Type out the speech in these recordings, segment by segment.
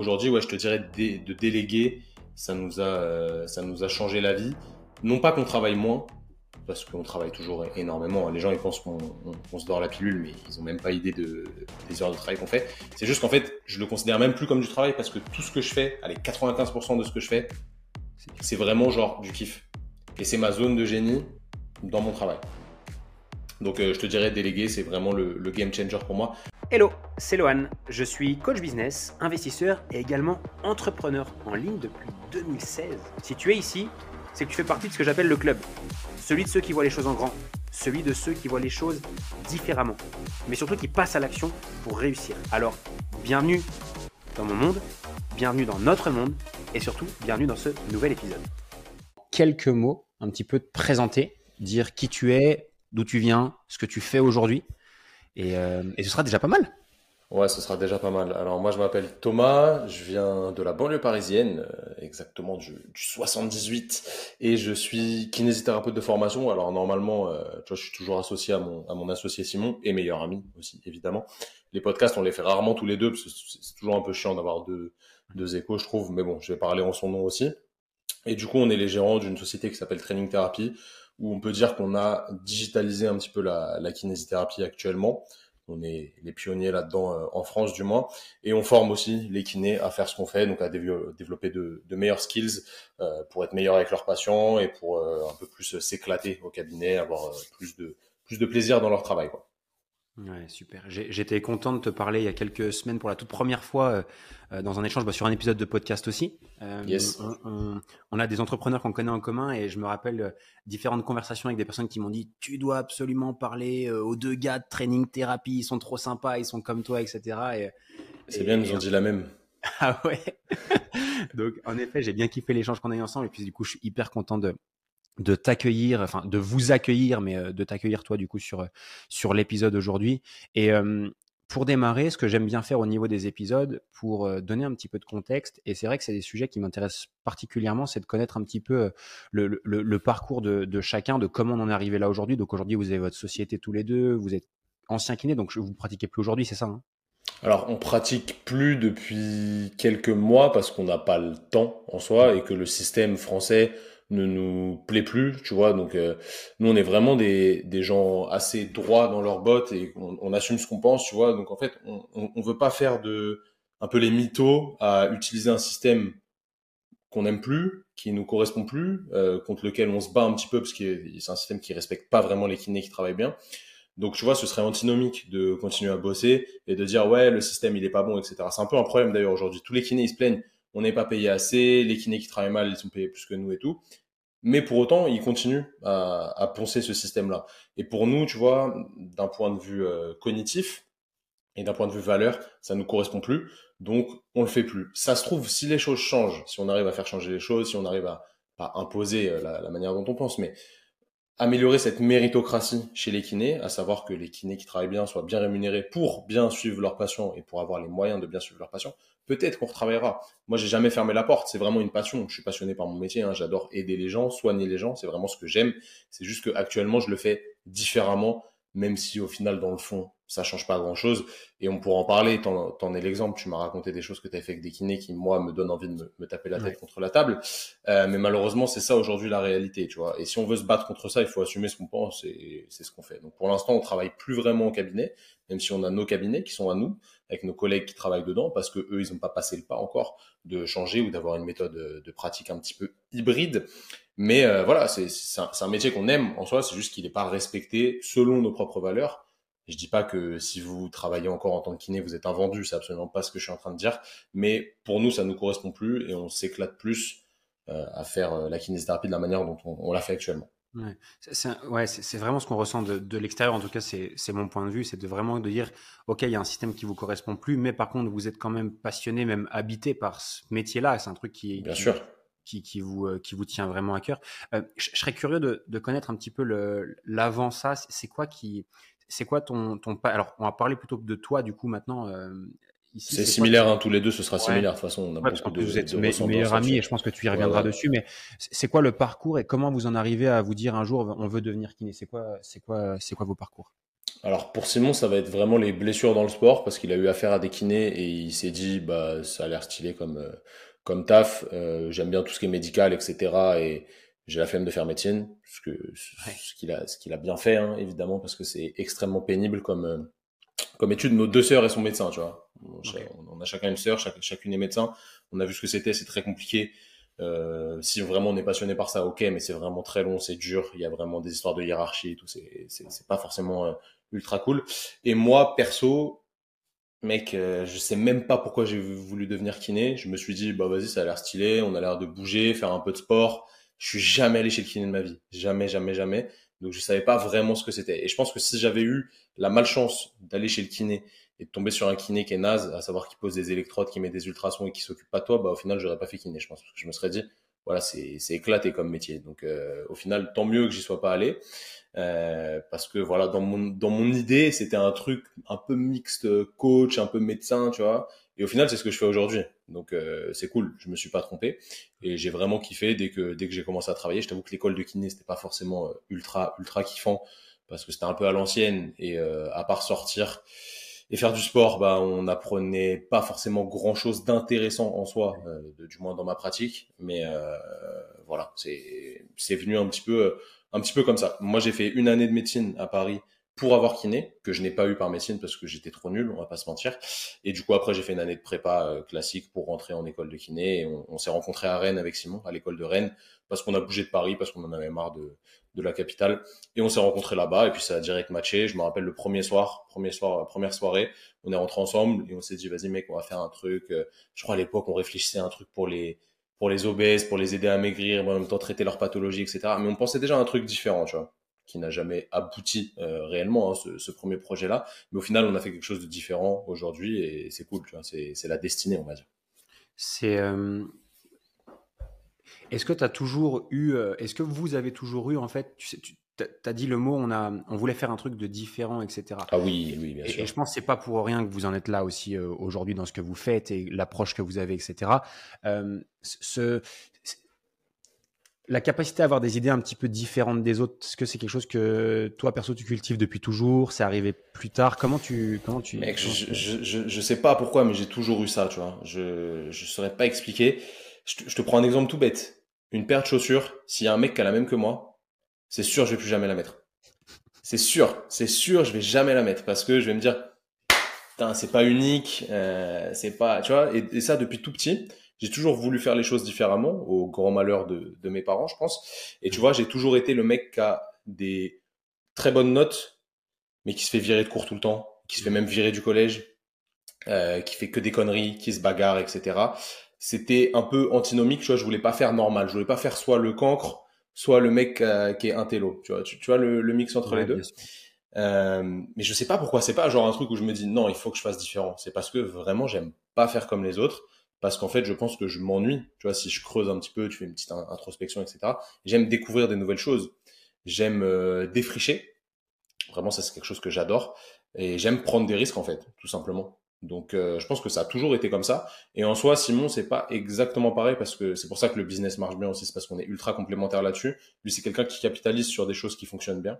Aujourd'hui, ouais, je te dirais de déléguer, ça nous a, euh, ça nous a changé la vie. Non pas qu'on travaille moins, parce qu'on travaille toujours énormément. Les gens ils pensent qu'on se dort la pilule, mais ils n'ont même pas idée de, des heures de travail qu'on fait. C'est juste qu'en fait, je le considère même plus comme du travail parce que tout ce que je fais, allez, 95% de ce que je fais, c'est vraiment genre du kiff. Et c'est ma zone de génie dans mon travail. Donc euh, je te dirais déléguer, c'est vraiment le game changer pour moi. Hello, c'est Lohan. Je suis coach business, investisseur et également entrepreneur en ligne depuis 2016. Si tu es ici, c'est que tu fais partie de ce que j'appelle le club. Celui de ceux qui voient les choses en grand, celui de ceux qui voient les choses différemment, mais surtout qui passent à l'action pour réussir. Alors, bienvenue dans mon monde, bienvenue dans notre monde et surtout, bienvenue dans ce nouvel épisode. Quelques mots, un petit peu te présenter, dire qui tu es, d'où tu viens, ce que tu fais aujourd'hui euh, et, ce sera déjà pas mal. Ouais, ce sera déjà pas mal. Alors moi, je m'appelle Thomas, je viens de la banlieue parisienne, euh, exactement du, 78, et je suis kinésithérapeute de formation. Alors normalement, euh, tu vois, je suis toujours associé à mon, associé Simon et meilleur ami aussi, évidemment. Les podcasts, on les fait rarement tous les deux, parce que c'est toujours un peu chiant d'avoir deux échos, je trouve. Mais bon, je vais parler en son nom aussi. Et du coup, on est les gérants d'une société qui s'appelle Training Therapy, où on peut dire qu'on a digitalisé un petit peu la, kinésithérapie actuellement. On est les pionniers là-dedans euh, en France du moins, et on forme aussi les kinés à faire ce qu'on fait, donc à développer de, de meilleurs skills euh, pour être meilleurs avec leurs patients et pour euh, un peu plus s'éclater au cabinet, avoir plus de plus de plaisir dans leur travail. Quoi. Ouais, super. J'étais content de te parler il y a quelques semaines pour la toute première fois euh, euh, dans un échange bah, sur un épisode de podcast aussi. Euh, yes. On, a des entrepreneurs qu'on connaît en commun et je me rappelle différentes conversations avec des personnes qui m'ont dit tu dois absolument parler aux deux gars de training thérapie, ils sont trop sympas, ils sont comme toi, etc. Et, C'est bien, ils ont dit la même. Ah ouais. Donc en effet, j'ai bien kiffé l'échange qu'on a eu ensemble et puis du coup, je suis hyper content de de t'accueillir, enfin de vous accueillir, mais euh, de t'accueillir toi du coup sur, euh, sur l'épisode aujourd'hui. Et pour démarrer, ce que j'aime bien faire au niveau des épisodes, pour euh, donner un petit peu de contexte, et c'est vrai que c'est des sujets qui m'intéressent particulièrement, c'est de connaître un petit peu le, le, parcours de, de, chacun, de comment on en est arrivé là aujourd'hui. Donc aujourd'hui, vous avez votre société tous les deux, vous êtes ancien kiné, donc vous pratiquez plus aujourd'hui, c'est ça hein? Alors, on pratique plus depuis quelques mois parce qu'on n'a pas le temps en soi et que le système français ne nous plaît plus, tu vois. Donc, euh, nous, on est vraiment des, des gens assez droits dans leurs bottes et on, assume ce qu'on pense, tu vois. Donc, en fait, on, on, veut pas faire de un peu les mythos à utiliser un système qu'on n'aime plus, qui nous correspond plus, euh, contre lequel on se bat un petit peu parce que c'est un système qui respecte pas vraiment les kinés qui travaillent bien. Donc, tu vois, ce serait antinomique de continuer à bosser et de dire, ouais, le système, il est pas bon, etc. C'est un peu un problème d'ailleurs aujourd'hui. Tous les kinés, ils se plaignent on n'est pas payé assez, les kinés qui travaillent mal, ils sont payés plus que nous et tout. Mais pour autant, ils continuent à, à poncer ce système-là. Et pour nous, tu vois, d'un point de vue euh, cognitif et d'un point de vue valeur, ça nous correspond plus. Donc, on le fait plus. Ça se trouve, si les choses changent, si on arrive à faire changer les choses, si on arrive à pas imposer euh, la, la manière dont on pense, mais améliorer cette méritocratie chez les kinés, à savoir que les kinés qui travaillent bien soient bien rémunérés pour bien suivre leurs patients et pour avoir les moyens de bien suivre leurs patients, peut-être qu'on retravaillera. Moi, j'ai jamais fermé la porte. C'est vraiment une passion. Je suis passionné par mon métier. Hein. J'adore aider les gens, soigner les gens. C'est vraiment ce que j'aime. C'est juste que actuellement, je le fais différemment même si au final, dans le fond, ça change pas grand chose. Et on pourra en parler, t'en, t'en es l'exemple, tu m'as raconté des choses que tu as fait avec des kinés qui, moi, me donnent envie de me, taper la tête contre la table. Euh, mais malheureusement, c'est ça aujourd'hui la réalité, tu vois. Et si on veut se battre contre ça, il faut assumer ce qu'on pense et c'est ce qu'on fait. Donc pour l'instant, on travaille plus vraiment au cabinet, même si on a nos cabinets qui sont à nous, avec nos collègues qui travaillent dedans, parce que eux, ils n'ont pas passé le pas encore de changer ou d'avoir une méthode de pratique un petit peu hybride. Mais euh, voilà, c'est un, un, métier qu'on aime en soi, c'est juste qu'il n'est pas respecté selon nos propres valeurs. Je dis pas que si vous travaillez encore en tant que kiné, vous êtes un vendu, c'est absolument pas ce que je suis en train de dire. Mais pour nous, ça nous correspond plus et on s'éclate plus euh, à faire euh, la kinésithérapie de la manière dont on, on la fait actuellement. Ouais, c'est ouais, vraiment ce qu'on ressent de, de l'extérieur. En tout cas, c'est mon point de vue, c'est de vraiment de dire, ok, il y a un système qui vous correspond plus, mais par contre, vous êtes quand même passionné, même habité par ce métier-là. C'est un truc qui, bien sûr qui, qui, vous, euh, qui vous tient vraiment à cœur. Euh, je, serais curieux de, de, connaître un petit peu l'avant ça. C'est quoi qui, c'est quoi ton, ton, alors on va parler plutôt de toi du coup maintenant. Euh, c'est similaire, hein, tous les deux, ce sera similaire. De toute façon, on a beaucoup de, vous êtes meilleurs amis et je pense que tu y reviendras dessus. Mais c'est quoi le parcours et comment vous en arrivez à vous dire un jour on veut devenir kiné? C'est quoi, c'est quoi, c'est quoi vos parcours? Alors pour Simon, ça va être vraiment les blessures dans le sport parce qu'il a eu affaire à des kinés et il s'est dit bah ça a l'air stylé comme euh, comme taf. Euh, J'aime bien tout ce qui est médical, etc. Et j'ai la flemme de faire médecine, ce que ce qu'il a ce qu'il a bien fait hein, évidemment parce que c'est extrêmement pénible comme euh, comme étude. Nos deux sœurs elles sont médecins, tu vois. On a chacun une sœur, chacune est médecin. On a vu ce que c'était, c'est très compliqué. Euh, si vraiment on est passionné par ça, ok, mais c'est vraiment très long, c'est dur. Il y a vraiment des histoires de hiérarchie et tout. C'est c'est pas forcément euh, ultra cool. Et moi, perso, mec, euh, je sais même pas pourquoi j'ai voulu devenir kiné. Je me suis dit, bah vas-y, ça a l'air stylé, on a l'air de bouger, faire un peu de sport. Je suis jamais allé chez le kiné de ma vie, jamais, jamais, jamais. Donc je savais pas vraiment ce que c'était. Et je pense que si j'avais eu la malchance d'aller chez le kiné et de tomber sur un kiné qui est naze, à savoir qui pose des électrodes, qui met des ultrasons et qui s'occupe pas de toi, bah au final j'aurais pas fait kiné, je pense. Parce que je me serais dit, voilà, c'est éclaté comme métier. Donc euh, au final, tant mieux que j'y sois pas allé. Euh, parce que voilà, dans mon, dans mon idée, c'était un truc un peu mixte coach, un peu médecin, tu vois. Et au final, c'est ce que je fais aujourd'hui. Donc euh, c'est cool, je me suis pas trompé et j'ai vraiment kiffé dès que dès que j'ai commencé à travailler. Je t'avoue que l'école de kiné c'était pas forcément euh, ultra ultra kiffant parce que c'était un peu à l'ancienne et euh, à part sortir et faire du sport, bah on n'apprenait pas forcément grand chose d'intéressant en soi, du moins dans ma pratique. Mais voilà, c'est c'est venu un petit peu un petit peu comme ça. Moi j'ai fait une année de médecine à Paris pour avoir kiné, que je n'ai pas eu par médecine parce que j'étais trop nul, on va pas se mentir. Et du coup, après, j'ai fait une année de prépa euh, classique pour rentrer en école de kiné. Et on, s'est rencontré à Rennes avec Simon, à l'école de Rennes, parce qu'on a bougé de Paris, parce qu'on en avait marre de, de la capitale. Et on s'est rencontré là-bas, et puis ça a direct matché. Je me rappelle le premier soir, premier soir, première soirée, on est rentré ensemble et on s'est dit, vas-y mec, on va faire un truc. Euh, je crois à l'époque, on réfléchissait à un truc pour les pour les obèses, pour les aider à maigrir, en même temps traiter leur pathologie, etc. Mais on pensait déjà à un truc différent, tu vois qui n'a jamais abouti euh, réellement, hein, ce, premier projet-là. Mais au final, on a fait quelque chose de différent aujourd'hui et c'est cool, tu vois, c'est la destinée, on va dire. C'est. Euh, est-ce que tu as toujours eu. Euh, est-ce que vous avez toujours eu, en fait, tu sais, tu as dit le mot, on, a, on voulait faire un truc de différent, etc. Ah oui, oui, bien sûr. Et je pense que c'est pas pour rien que vous en êtes là aussi aujourd'hui dans ce que vous faites et l'approche que vous avez, etc. ce, la capacité à avoir des idées un petit peu différentes des autres, est-ce que c'est quelque chose que toi, perso, tu cultives depuis toujours C'est arrivé plus tard? Comment tu. Comment tu Mec, je, je, je, sais pas pourquoi, mais j'ai toujours eu ça, tu vois. Je ne saurais pas expliquer. Je te, prends un exemple tout bête. Une paire de chaussures, s'il y a un mec qui a la même que moi, c'est sûr, je vais plus jamais la mettre. C'est sûr, c'est sûr, je vais jamais la mettre parce que je vais me dire, putain, c'est pas unique, euh, c'est pas, tu vois, et ça depuis tout petit j'ai toujours voulu faire les choses différemment, au grand malheur de, de mes parents, je pense. Et tu vois, j'ai toujours été le mec qui a des très bonnes notes, mais qui se fait virer de cours tout le temps, qui se fait même virer du collège, euh, qui fait que des conneries, qui se bagarre, etc. C'était un peu antinomique, tu vois, je voulais pas faire normal, je voulais pas faire soit le cancre, soit le mec euh, qui est intello, tu vois, tu, tu vois le, le, mix entre les deux? Euh, mais je sais pas pourquoi, c'est pas genre un truc où je me dis non, il faut que je fasse différent. C'est parce que vraiment j'aime pas faire comme les autres parce qu'en fait, je pense que je m'ennuie. Tu vois, si je creuse un petit peu, tu fais une petite introspection, etc. J'aime découvrir des nouvelles choses. J'aime euh, défricher. Vraiment, ça c'est quelque chose que j'adore. Et j'aime prendre des risques en fait, tout simplement. Donc, euh, je pense que ça a toujours été comme ça. Et en soi, Simon, c'est pas exactement pareil parce que c'est pour ça que le business marche bien aussi. C'est parce qu'on est ultra complémentaire là-dessus. Lui, c'est quelqu'un qui capitalise sur des choses qui fonctionnent bien.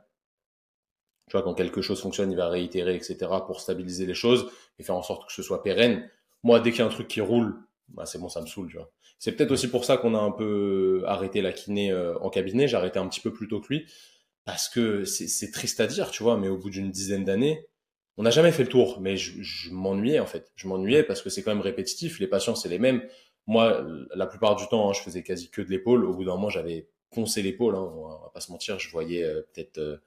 Tu vois, quand quelque chose fonctionne, il va réitérer, etc. pour stabiliser les choses et faire en sorte que ce soit pérenne. Moi, dès qu'il y a un truc qui roule, bah, c'est bon, ça me saoule, tu vois. C'est peut-être aussi pour ça qu'on a un peu arrêté la kiné euh, en cabinet. J'ai arrêté un petit peu plus tôt que lui. Parce que c'est triste à dire, tu vois, mais au bout d'une dizaine d'années, on n'a jamais fait le tour. Mais je, je m'ennuyais, en fait. Je m'ennuyais parce que c'est quand même répétitif. Les patients, c'est les mêmes. Moi, la plupart du temps, hein, je faisais quasi que de l'épaule. Au bout d'un moment, j'avais poncé l'épaule. Hein, on va pas se mentir. Je voyais euh, peut-être euh,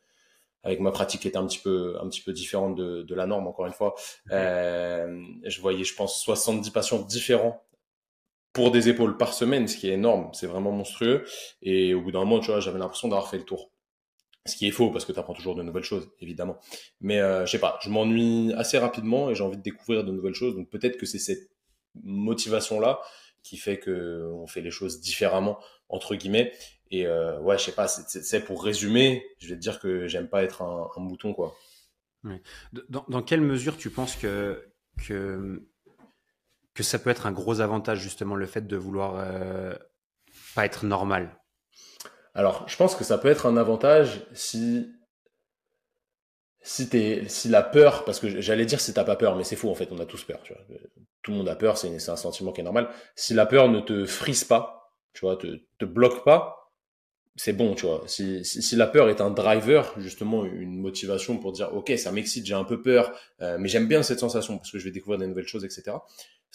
avec ma pratique qui était un petit peu un petit peu différente de, de la norme encore une fois euh, je voyais je pense 70 patients différents pour des épaules par semaine, ce qui est énorme, c'est vraiment monstrueux. Et au bout d'un moment, tu vois, j'avais l'impression d'avoir fait le tour. Ce qui est faux parce que tu apprends toujours de nouvelles choses, évidemment. Mais euh, je sais pas, je m'ennuie assez rapidement et j'ai envie de découvrir de nouvelles choses. Donc peut-être que c'est cette motivation-là qui fait que on fait les choses différemment entre guillemets. Et euh, ouais, je sais pas, c'est pour résumer, je vais te dire que j'aime pas être un, mouton quoi. Dans, dans, quelle mesure tu penses que que que ça peut être un gros avantage justement le fait de vouloir euh, pas être normal Alors, je pense que ça peut être un avantage si si si la peur, parce que j'allais dire si t'as pas peur, mais c'est faux en fait, on a tous peur, tu vois. Tout le monde a peur, c'est un sentiment qui est normal. Si la peur ne te frise pas, tu vois, te, te bloque pas, c'est bon, tu vois. Si, si, la peur est un driver, justement, une motivation pour dire, ok, ça m'excite, j'ai un peu peur, euh, mais j'aime bien cette sensation parce que je vais découvrir des nouvelles choses, etc.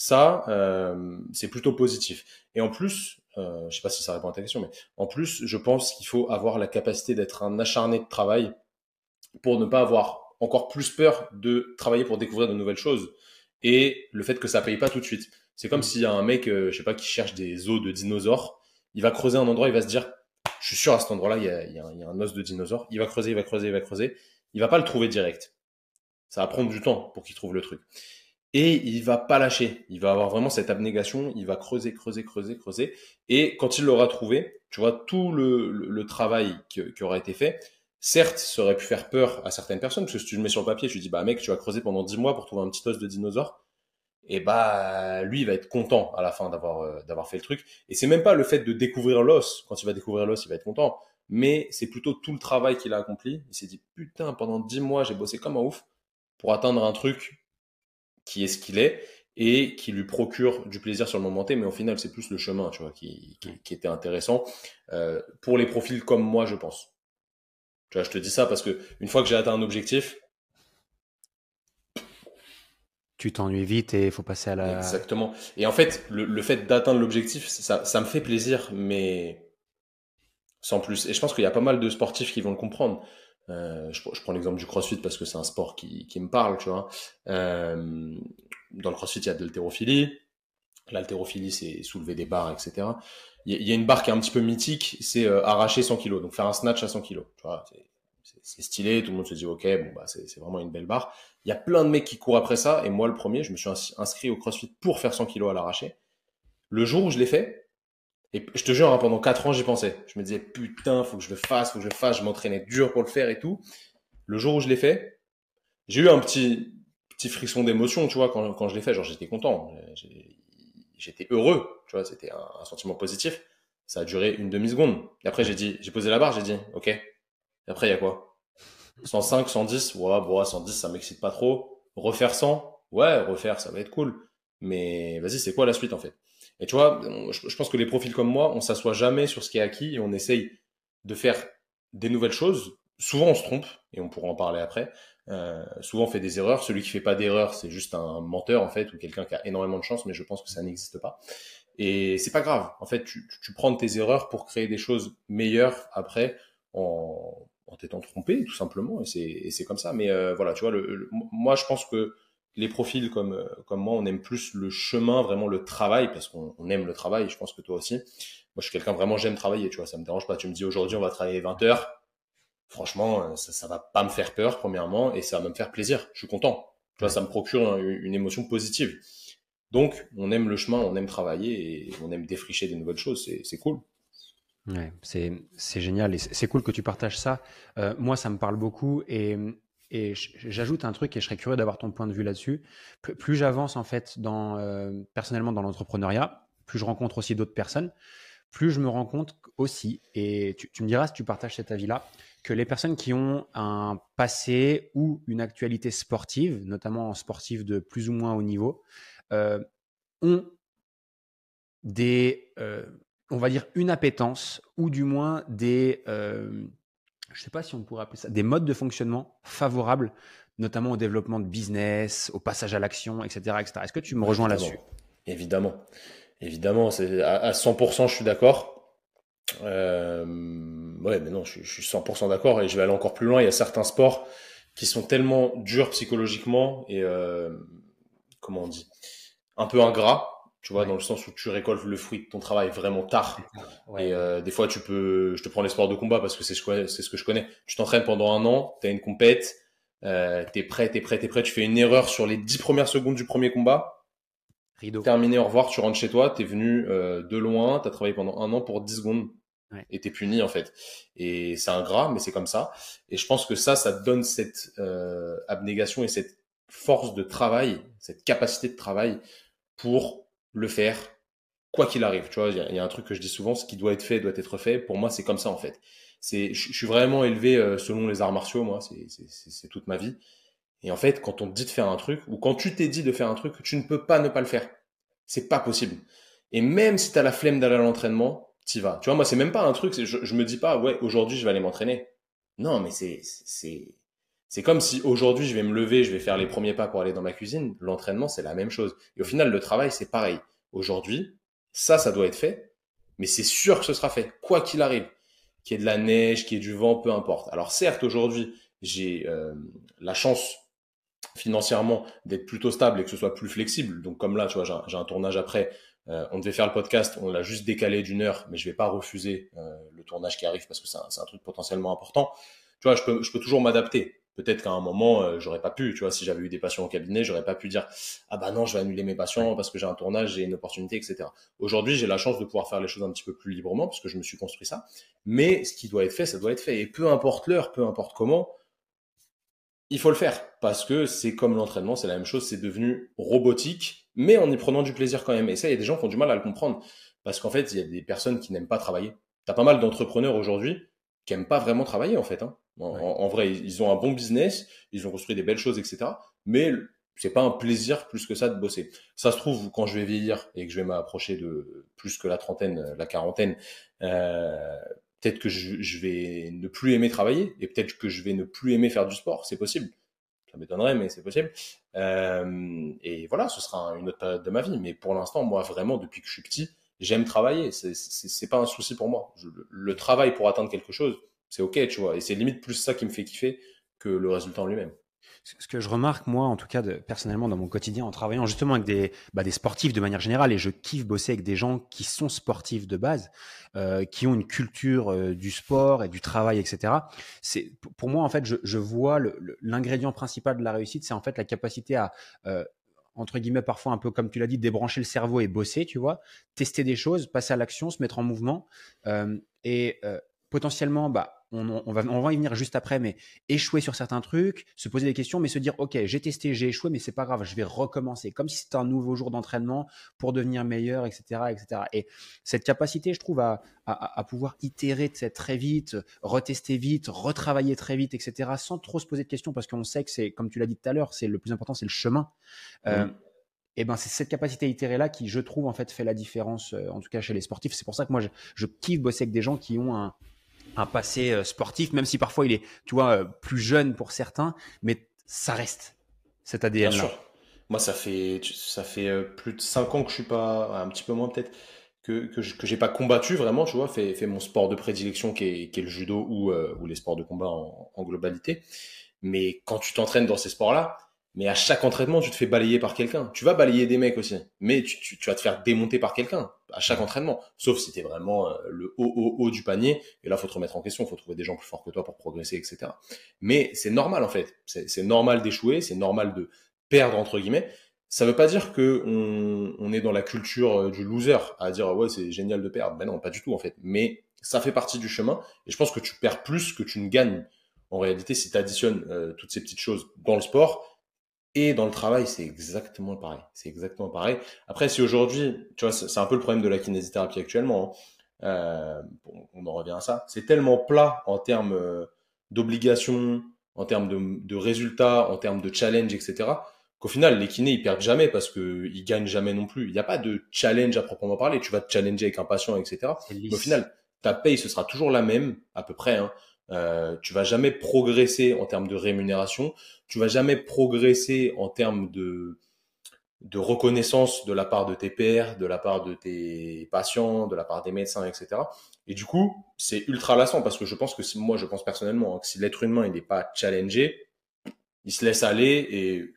Ça, euh, c'est plutôt positif. Et en plus, euh, je sais pas si ça répond à ta question, mais en plus, je pense qu'il faut avoir la capacité d'être un acharné de travail pour ne pas avoir encore plus peur de travailler pour découvrir de nouvelles choses et le fait que ça paye pas tout de suite. C'est comme mmh. s'il y a un mec, euh, je sais pas, qui cherche des os de dinosaures, il va creuser un endroit, il va se dire je suis sûr à cet endroit-là, il y a, y, a, un os de dinosaure. Il va creuser, il va creuser, il va creuser. Il va pas le trouver direct. Ça va prendre du temps pour qu'il trouve le truc. Et il va pas lâcher. Il va avoir vraiment cette abnégation. Il va creuser, creuser, creuser, creuser. Et quand il l'aura trouvé, tu vois, tout le, le, travail qui, qui, aura été fait, certes, ça aurait pu faire peur à certaines personnes, parce que si tu le mets sur le papier, tu dis, bah mec, tu vas creuser pendant 10 mois pour trouver un petit os de dinosaure et bah lui il va être content à la fin d'avoir euh, d'avoir fait le truc et c'est même pas le fait de découvrir l'os quand il va découvrir l'os il va être content mais c'est plutôt tout le travail qu'il a accompli il s'est dit putain pendant dix mois j'ai bossé comme un ouf pour atteindre un truc qui est ce qu'il est et qui lui procure du plaisir sur le moment T mais au final c'est plus le chemin tu vois qui, qui, était intéressant euh, pour les profils comme moi je pense tu vois je te dis ça parce que une fois que j'ai atteint un objectif tu t'ennuies vite et il faut passer à la. Exactement. Et en fait, le, fait d'atteindre l'objectif, ça, ça me fait plaisir, mais sans plus. Et je pense qu'il y a pas mal de sportifs qui vont le comprendre. Euh, je, prends l'exemple du CrossFit parce que c'est un sport qui, qui, me parle, tu vois. Euh, dans le CrossFit, il y a de l'haltérophilie. L'haltérophilie, c'est soulever des barres, etc. Il y, a une barre qui est un petit peu mythique, c'est euh, arracher 100 kg, donc faire un snatch à 100 kg. Tu vois, c'est stylé, tout le monde se dit ok, bon bah c'est vraiment une belle barre. Il y a plein de mecs qui courent après ça, et moi le premier, je me suis inscrit au CrossFit pour faire 100 kilos à l'arraché. Le jour où je l'ai fait, et je te jure, hein, pendant 4 ans j'y pensais. Je me disais putain, faut que je le fasse, faut que je le fasse, je m'entraînais dur pour le faire et tout. Le jour où je l'ai fait, j'ai eu un petit petit frisson d'émotion, tu vois, quand, quand je l'ai fait, genre j'étais content, j'étais heureux, tu vois, c'était un, un sentiment positif. Ça a duré une demi seconde. Et après j'ai dit, j'ai posé la barre, j'ai dit ok, et après, il y a quoi? 105, 110, ouais, bon, 110, ça m'excite pas trop. Refaire 100, ouais, refaire, ça va être cool. Mais vas-y, c'est quoi la suite en fait? Et tu vois, je, pense que les profils comme moi, on s'assoit jamais sur ce qui est acquis et on essaye de faire des nouvelles choses. Souvent, on se trompe et on pourra en parler après. Euh, souvent, on fait des erreurs. Celui qui fait pas d'erreurs, c'est juste un menteur en fait ou quelqu'un qui a énormément de chance, mais je pense que ça n'existe pas. Et c'est pas grave. En fait, tu, tu prends tes erreurs pour créer des choses meilleures après en, en t'étant trompé, tout simplement, et c'est comme ça. Mais euh, voilà, tu vois, le, moi, je pense que les profils comme, euh, comme moi, on aime plus le chemin, vraiment le travail, parce qu'on aime le travail, je pense que toi aussi. Moi, je suis quelqu'un vraiment, j'aime travailler, tu vois, ça me dérange pas. Tu me dis aujourd'hui, on va travailler 20 heures. Franchement, euh, ça, ça va pas me faire peur, premièrement, et ça va me faire plaisir. Je suis content. Tu vois, ça me procure une émotion positive. Donc, on aime le chemin, on aime travailler et on aime défricher des nouvelles choses. C'est cool. Ouais, c'est génial et c'est cool que tu partages ça. Euh, moi, ça me parle beaucoup et, et j'ajoute un truc et je serais curieux d'avoir ton point de vue là-dessus. Plus, j'avance en fait euh, personnellement dans l'entrepreneuriat, plus je rencontre aussi d'autres personnes, plus je me rends compte aussi, et tu, me diras si tu partages cet avis-là, que les personnes qui ont un passé ou une actualité sportive, notamment sportive de plus ou moins haut niveau, euh, ont des, euh, on va dire, une appétence ou du moins des, je sais pas si on pourrait appeler ça, des modes de fonctionnement favorables, notamment au développement de business, au passage à l'action, etc., etc. Est-ce que tu me rejoins là-dessus? Évidemment, évidemment, c'est à, 100%, je suis d'accord. Euh, ouais, mais non, je, je suis 100% d'accord et je vais aller encore plus loin. Il y a certains sports qui sont tellement durs psychologiquement et euh, comment on dit, un peu ingrats tu vois, dans le sens où tu récoltes le fruit de ton travail vraiment tard. Et euh, des fois, tu peux, je te prends les sports de combat parce que c'est ce, c'est ce que je connais. Tu t'entraînes pendant un an, tu as une compète, euh, t'es prêt, t'es prêt, t'es prêt, tu fais une erreur sur les dix premières secondes du premier combat. Rideau. Terminé, au revoir, tu rentres chez toi, t'es venu euh, de loin, t'as travaillé pendant un an pour 10 secondes. Ouais. Et t'es puni en fait. Et c'est ingrat, mais c'est comme ça. Et je pense que ça, ça te donne cette euh, abnégation et cette force de travail, cette capacité de travail pour le faire quoi qu'il arrive. Tu vois, il y, a un truc que je dis souvent, ce qui doit être fait doit être fait. Pour moi, c'est comme ça en fait. C'est, je, suis vraiment élevé euh, selon les arts martiaux, moi, c'est toute ma vie. Et en fait, quand on te dit de faire un truc, ou quand tu t'es dit de faire un truc, tu ne peux pas ne pas le faire. C'est pas possible. Et même si tu as la flemme d'aller à l'entraînement, t'y vas. Tu vois, moi, c'est même pas un truc, je, je me dis pas, ouais, aujourd'hui, je vais aller m'entraîner. Non, mais c'est, c'est, c'est comme si aujourd'hui, je vais me lever, je vais faire les premiers pas pour aller dans ma cuisine. L'entraînement, c'est la même chose. Et au final, le travail, c'est pareil. Aujourd'hui, ça, ça doit être fait. Mais c'est sûr que ce sera fait, quoi qu'il arrive. Qu'il y ait de la neige, qu'il y ait du vent, peu importe. Alors certes, aujourd'hui, j'ai euh, la chance financièrement d'être plutôt stable et que ce soit plus flexible. Donc comme là, tu vois, j'ai un, tournage après. Euh, on devait faire le podcast, on l'a juste décalé d'une heure, mais je vais pas refuser euh, le tournage qui arrive parce que c'est un, un, truc potentiellement important. Tu vois, je peux, je peux toujours m'adapter. Peut-être qu'à un moment, euh, j'aurais pas pu, tu vois, si j'avais eu des patients au cabinet, j'aurais pas pu dire ah bah non, je vais annuler mes patients parce que j'ai un tournage, j'ai une opportunité, etc. Aujourd'hui, j'ai la chance de pouvoir faire les choses un petit peu plus librement parce que je me suis construit ça. Mais ce qui doit être fait, ça doit être fait. Et peu importe l'heure, peu importe comment, il faut le faire parce que c'est comme l'entraînement, c'est la même chose, c'est devenu robotique, mais en y prenant du plaisir quand même. Et ça, il y a des gens qui ont du mal à le comprendre parce qu'en fait, il y a des personnes qui n'aiment pas travailler. T'as pas mal d'entrepreneurs aujourd'hui qui aiment pas vraiment travailler en fait. Hein. En, vrai, ils ont un bon business, ils ont construit des belles choses, etc. Mais c'est pas un plaisir plus que ça de bosser. Ça se trouve quand je vais vieillir et que je vais m'approcher de plus que la trentaine, la quarantaine, euh, peut-être que je, vais ne plus aimer travailler et peut-être que je vais ne plus aimer faire du sport. C'est possible. Ça m'étonnerait, mais c'est possible. Euh, et voilà, ce sera une autre période de ma vie. Mais pour l'instant, moi, vraiment, depuis que je suis petit, j'aime travailler. C'est pas un souci pour moi. le travail pour atteindre quelque chose, c'est ok, tu vois. Et c'est limite plus ça qui me fait kiffer que le résultat en lui-même. Ce que je remarque, moi, en tout cas, de, personnellement, dans mon quotidien, en travaillant justement avec des, bah, des sportifs de manière générale, et je kiffe bosser avec des gens qui sont sportifs de base, euh, qui ont une culture euh, du sport et du travail, etc. C'est pour moi, en fait, je, je vois l'ingrédient principal de la réussite, c'est en fait la capacité à euh, entre guillemets, parfois un peu comme tu l'as dit, débrancher le cerveau et bosser, tu vois, tester des choses, passer à l'action, se mettre en mouvement. Et potentiellement, bah, on, va, on va y venir juste après, mais échouer sur certains trucs, se poser des questions, mais se dire, OK, j'ai testé, j'ai échoué, mais c'est pas grave, je vais recommencer, comme si c'était un nouveau jour d'entraînement pour devenir meilleur, etc., etc. Et cette capacité, je trouve, à, à, pouvoir itérer très vite, retester vite, retravailler très vite, etc., sans trop se poser de questions, parce qu'on sait que c'est, comme tu l'as dit tout à l'heure, c'est le plus important, c'est le chemin. Euh, et ben c'est cette capacité à itérer là qui, je trouve, en fait, fait la différence, euh, en tout cas chez les sportifs. C'est pour ça que moi, je, je kiffe bosser avec des gens qui ont un, un passé euh, sportif, même si parfois il est, tu vois, euh, plus jeune pour certains, mais ça reste cet ADN là. Moi, ça fait, ça fait euh, plus de 5 ans que je suis pas, un petit peu moins peut-être, que, que, que j'ai pas combattu vraiment, tu vois, fait, fait mon sport de prédilection qui est, qui est le judo ou, ou les sports de combat en, en globalité. Mais quand tu t'entraînes dans ces sports-là, mais à chaque entraînement, tu te fais balayer par quelqu'un. Tu vas balayer des mecs aussi, mais tu, vas te faire démonter par quelqu'un à chaque entraînement. Sauf si tu es vraiment euh, le haut, haut, haut du panier. Et là, faut te remettre en question, faut trouver des gens plus forts que toi pour progresser, etc. Mais c'est normal en fait. C'est normal d'échouer, c'est normal de perdre entre guillemets. Ça veut pas dire que on est dans la culture euh, du loser à dire ouais c'est génial de perdre. Ben non, pas du tout en fait. Mais ça fait partie du chemin. Et je pense que tu perds plus que tu ne gagnes. En réalité, si tu additionnes euh, toutes ces petites choses dans le sport, et dans le travail, c'est exactement pareil. C'est exactement pareil. Après, si aujourd'hui, tu vois, c'est un peu le problème de la kinésithérapie actuellement. Hein. Euh, on en revient à ça. C'est tellement plat en termes euh, d'obligations, en termes de, de, résultats, en termes de challenge, etc. Qu'au final, les kinés, ils perdent jamais parce que ils gagnent jamais non plus. Il n'y a pas de challenge à proprement parler. Tu vas te challenger avec un patient, etc. Mais au final, ta paye, ce sera toujours la même, à peu près. Hein. Euh, tu vas jamais progresser en termes de rémunération. Tu vas jamais progresser en termes de de reconnaissance de la part de tes pairs, de la part de tes patients, de la part des médecins, etc. Et du coup, c'est ultra lassant parce que je pense que si, moi, je pense personnellement hein, que si l'être humain il n'est pas challengé, il se laisse aller et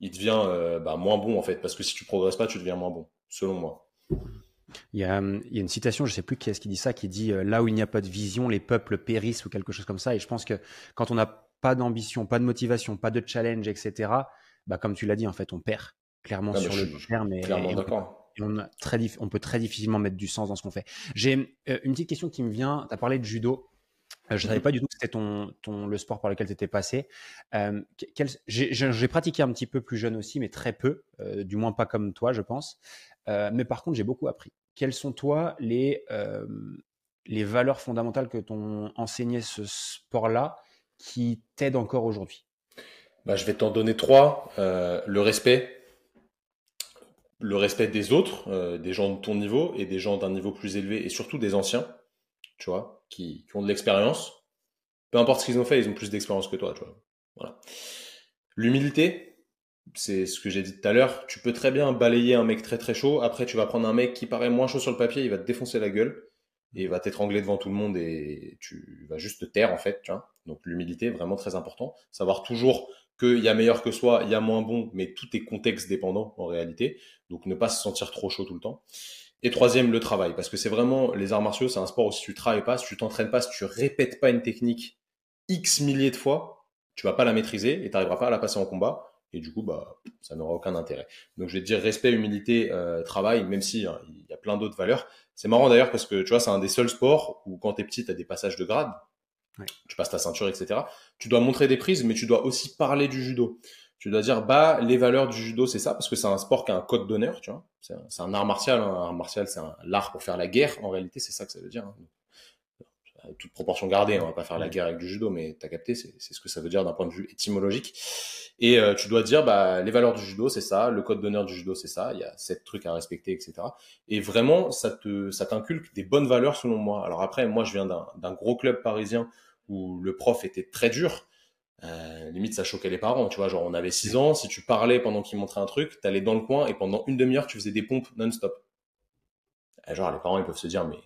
il devient euh, bah, moins bon en fait. Parce que si tu progresses pas, tu deviens moins bon, selon moi. Il y, a, il y a, une citation, je ne sais plus qui est-ce qui dit ça, qui dit euh, là où il n'y a pas de vision, les peuples périssent ou quelque chose comme ça. Et je pense que quand on n'a pas d'ambition, pas de motivation, pas de challenge, etc., bah, comme tu l'as dit, en fait, on perd clairement ah, sur le terme. Et, on peut très difficilement mettre du sens dans ce qu'on fait. J'ai euh, une petite question qui me vient. Tu as parlé de judo. Je ne savais pas du tout que c'était ton, ton, le sport par lequel tu étais passé. Euh, j'ai pratiqué un petit peu plus jeune aussi, mais très peu, euh, du moins pas comme toi, je pense. Euh, mais par contre, j'ai beaucoup appris. Quelles sont, toi, les, les valeurs fondamentales que t'ont enseigné ce sport-là qui t'aident encore aujourd'hui? Bah, Je vais t'en donner trois. le respect, le respect des autres, des gens de ton niveau et des gens d'un niveau plus élevé et surtout des anciens tu vois, qui, qui ont de l'expérience. Peu importe ce qu'ils ont fait, ils ont plus d'expérience que toi, tu vois. Voilà. L'humilité, c'est ce que j'ai dit tout à l'heure. Tu peux très bien balayer un mec très très chaud. Après, tu vas prendre un mec qui paraît moins chaud sur le papier, il va te défoncer la gueule et il va t'étrangler devant tout le monde et tu vas juste te taire en fait. Tu vois Donc l'humilité, vraiment très important. Savoir toujours qu'il y a meilleur que soi, il y a moins bon, mais tout est contexte dépendant en réalité. Donc ne pas se sentir trop chaud tout le temps. Et troisième, le travail, parce que c'est vraiment les arts martiaux, c'est un sport où si tu travailles pas, si tu t'entraînes pas, si tu répètes pas une technique x milliers de fois, tu vas pas la maîtriser et tu n'arriveras pas à la passer en combat. Et du coup, bah, ça n'aura aucun intérêt. Donc, je vais te dire respect, humilité, euh, travail, même si hein, il y a plein d'autres valeurs. C'est marrant d'ailleurs parce que tu vois, c'est un des seuls sports où quand t'es petit, tu as des passages de grade. Tu passes ta ceinture, etc. Tu dois montrer des prises, mais tu dois aussi parler du judo tu dois dire bah les valeurs du judo c'est ça parce que c'est un sport qui a un code d'honneur tu vois. C'est un, art martial hein. un art martial c'est l'art pour faire la guerre en réalité c'est ça que ça veut dire hein. toute proportion gardée on va pas faire la guerre avec du judo mais t'as capté c'est ce que ça veut dire d'un point de vue étymologique. Et euh, tu dois dire bah les valeurs du judo c'est ça le code d'honneur du judo c'est ça il y a sept trucs à respecter etc et vraiment ça te ça t'inculque des bonnes valeurs selon moi. Alors après moi je viens d'un gros club parisien où le prof était très dur euh, limite, ça choquait les parents, tu vois. Genre, on avait 6 ans, si tu parlais pendant qu'il montrait un truc, t'allais dans le coin et pendant une demi-heure, tu faisais des pompes non-stop. genre, les parents, ils peuvent se dire, mais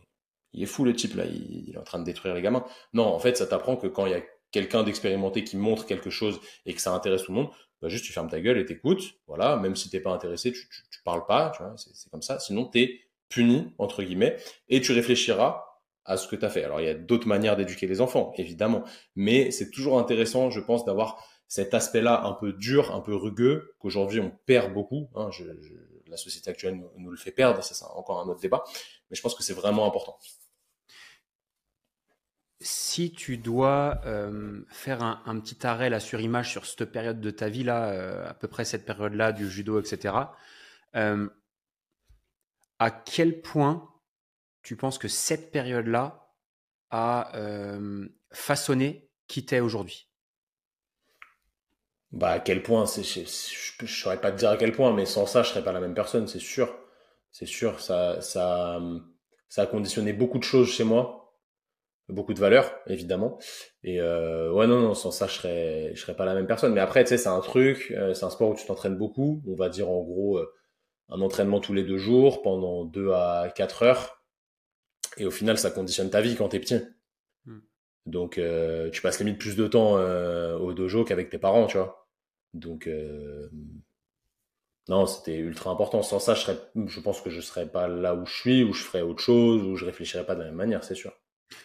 il est fou le type là, il, est en train de détruire les gamins. Non, en fait, ça t'apprend que quand il y a quelqu'un d'expérimenté qui montre quelque chose et que ça intéresse tout le monde, bah juste tu fermes ta gueule et t'écoutes. Voilà, même si t'es pas intéressé, tu, tu, tu parles pas, tu vois, c'est comme ça. Sinon, t'es puni, entre guillemets, et tu réfléchiras à ce que tu as fait. Alors, il y a d'autres manières d'éduquer les enfants, évidemment, mais c'est toujours intéressant, je pense, d'avoir cet aspect-là un peu dur, un peu rugueux, qu'aujourd'hui on perd beaucoup. Hein, la société actuelle nous, le fait perdre, c'est encore un autre débat, mais je pense que c'est vraiment important. Si tu dois euh, faire un, petit arrêt là sur image sur cette période de ta vie là, euh, à peu près cette période-là du judo, etc. Euh, à quel point tu penses que cette période-là a euh, façonné qui t'es aujourd'hui? Bah à quel point Je ne saurais pas te dire à quel point, mais sans ça, je serais pas la même personne, c'est sûr. C'est sûr, ça, a conditionné beaucoup de choses chez moi, beaucoup de valeurs, évidemment. Et euh, ouais, non, sans ça, je serais, serais pas la même personne. Mais après, tu sais, c'est un truc, euh, c'est un sport où tu t'entraînes beaucoup. On va dire en gros un entraînement tous les deux jours pendant deux à quatre heures et au final, ça conditionne ta vie quand t'es petit. Hmm. Donc, euh, tu passes limite plus de temps euh, au dojo qu'avec tes parents, tu vois. Donc, euh, non, c'était ultra important. Sans ça, je, serais, je pense que je serais pas là où je suis, où je ferais autre chose, où je réfléchirais pas de la même manière, c'est sûr.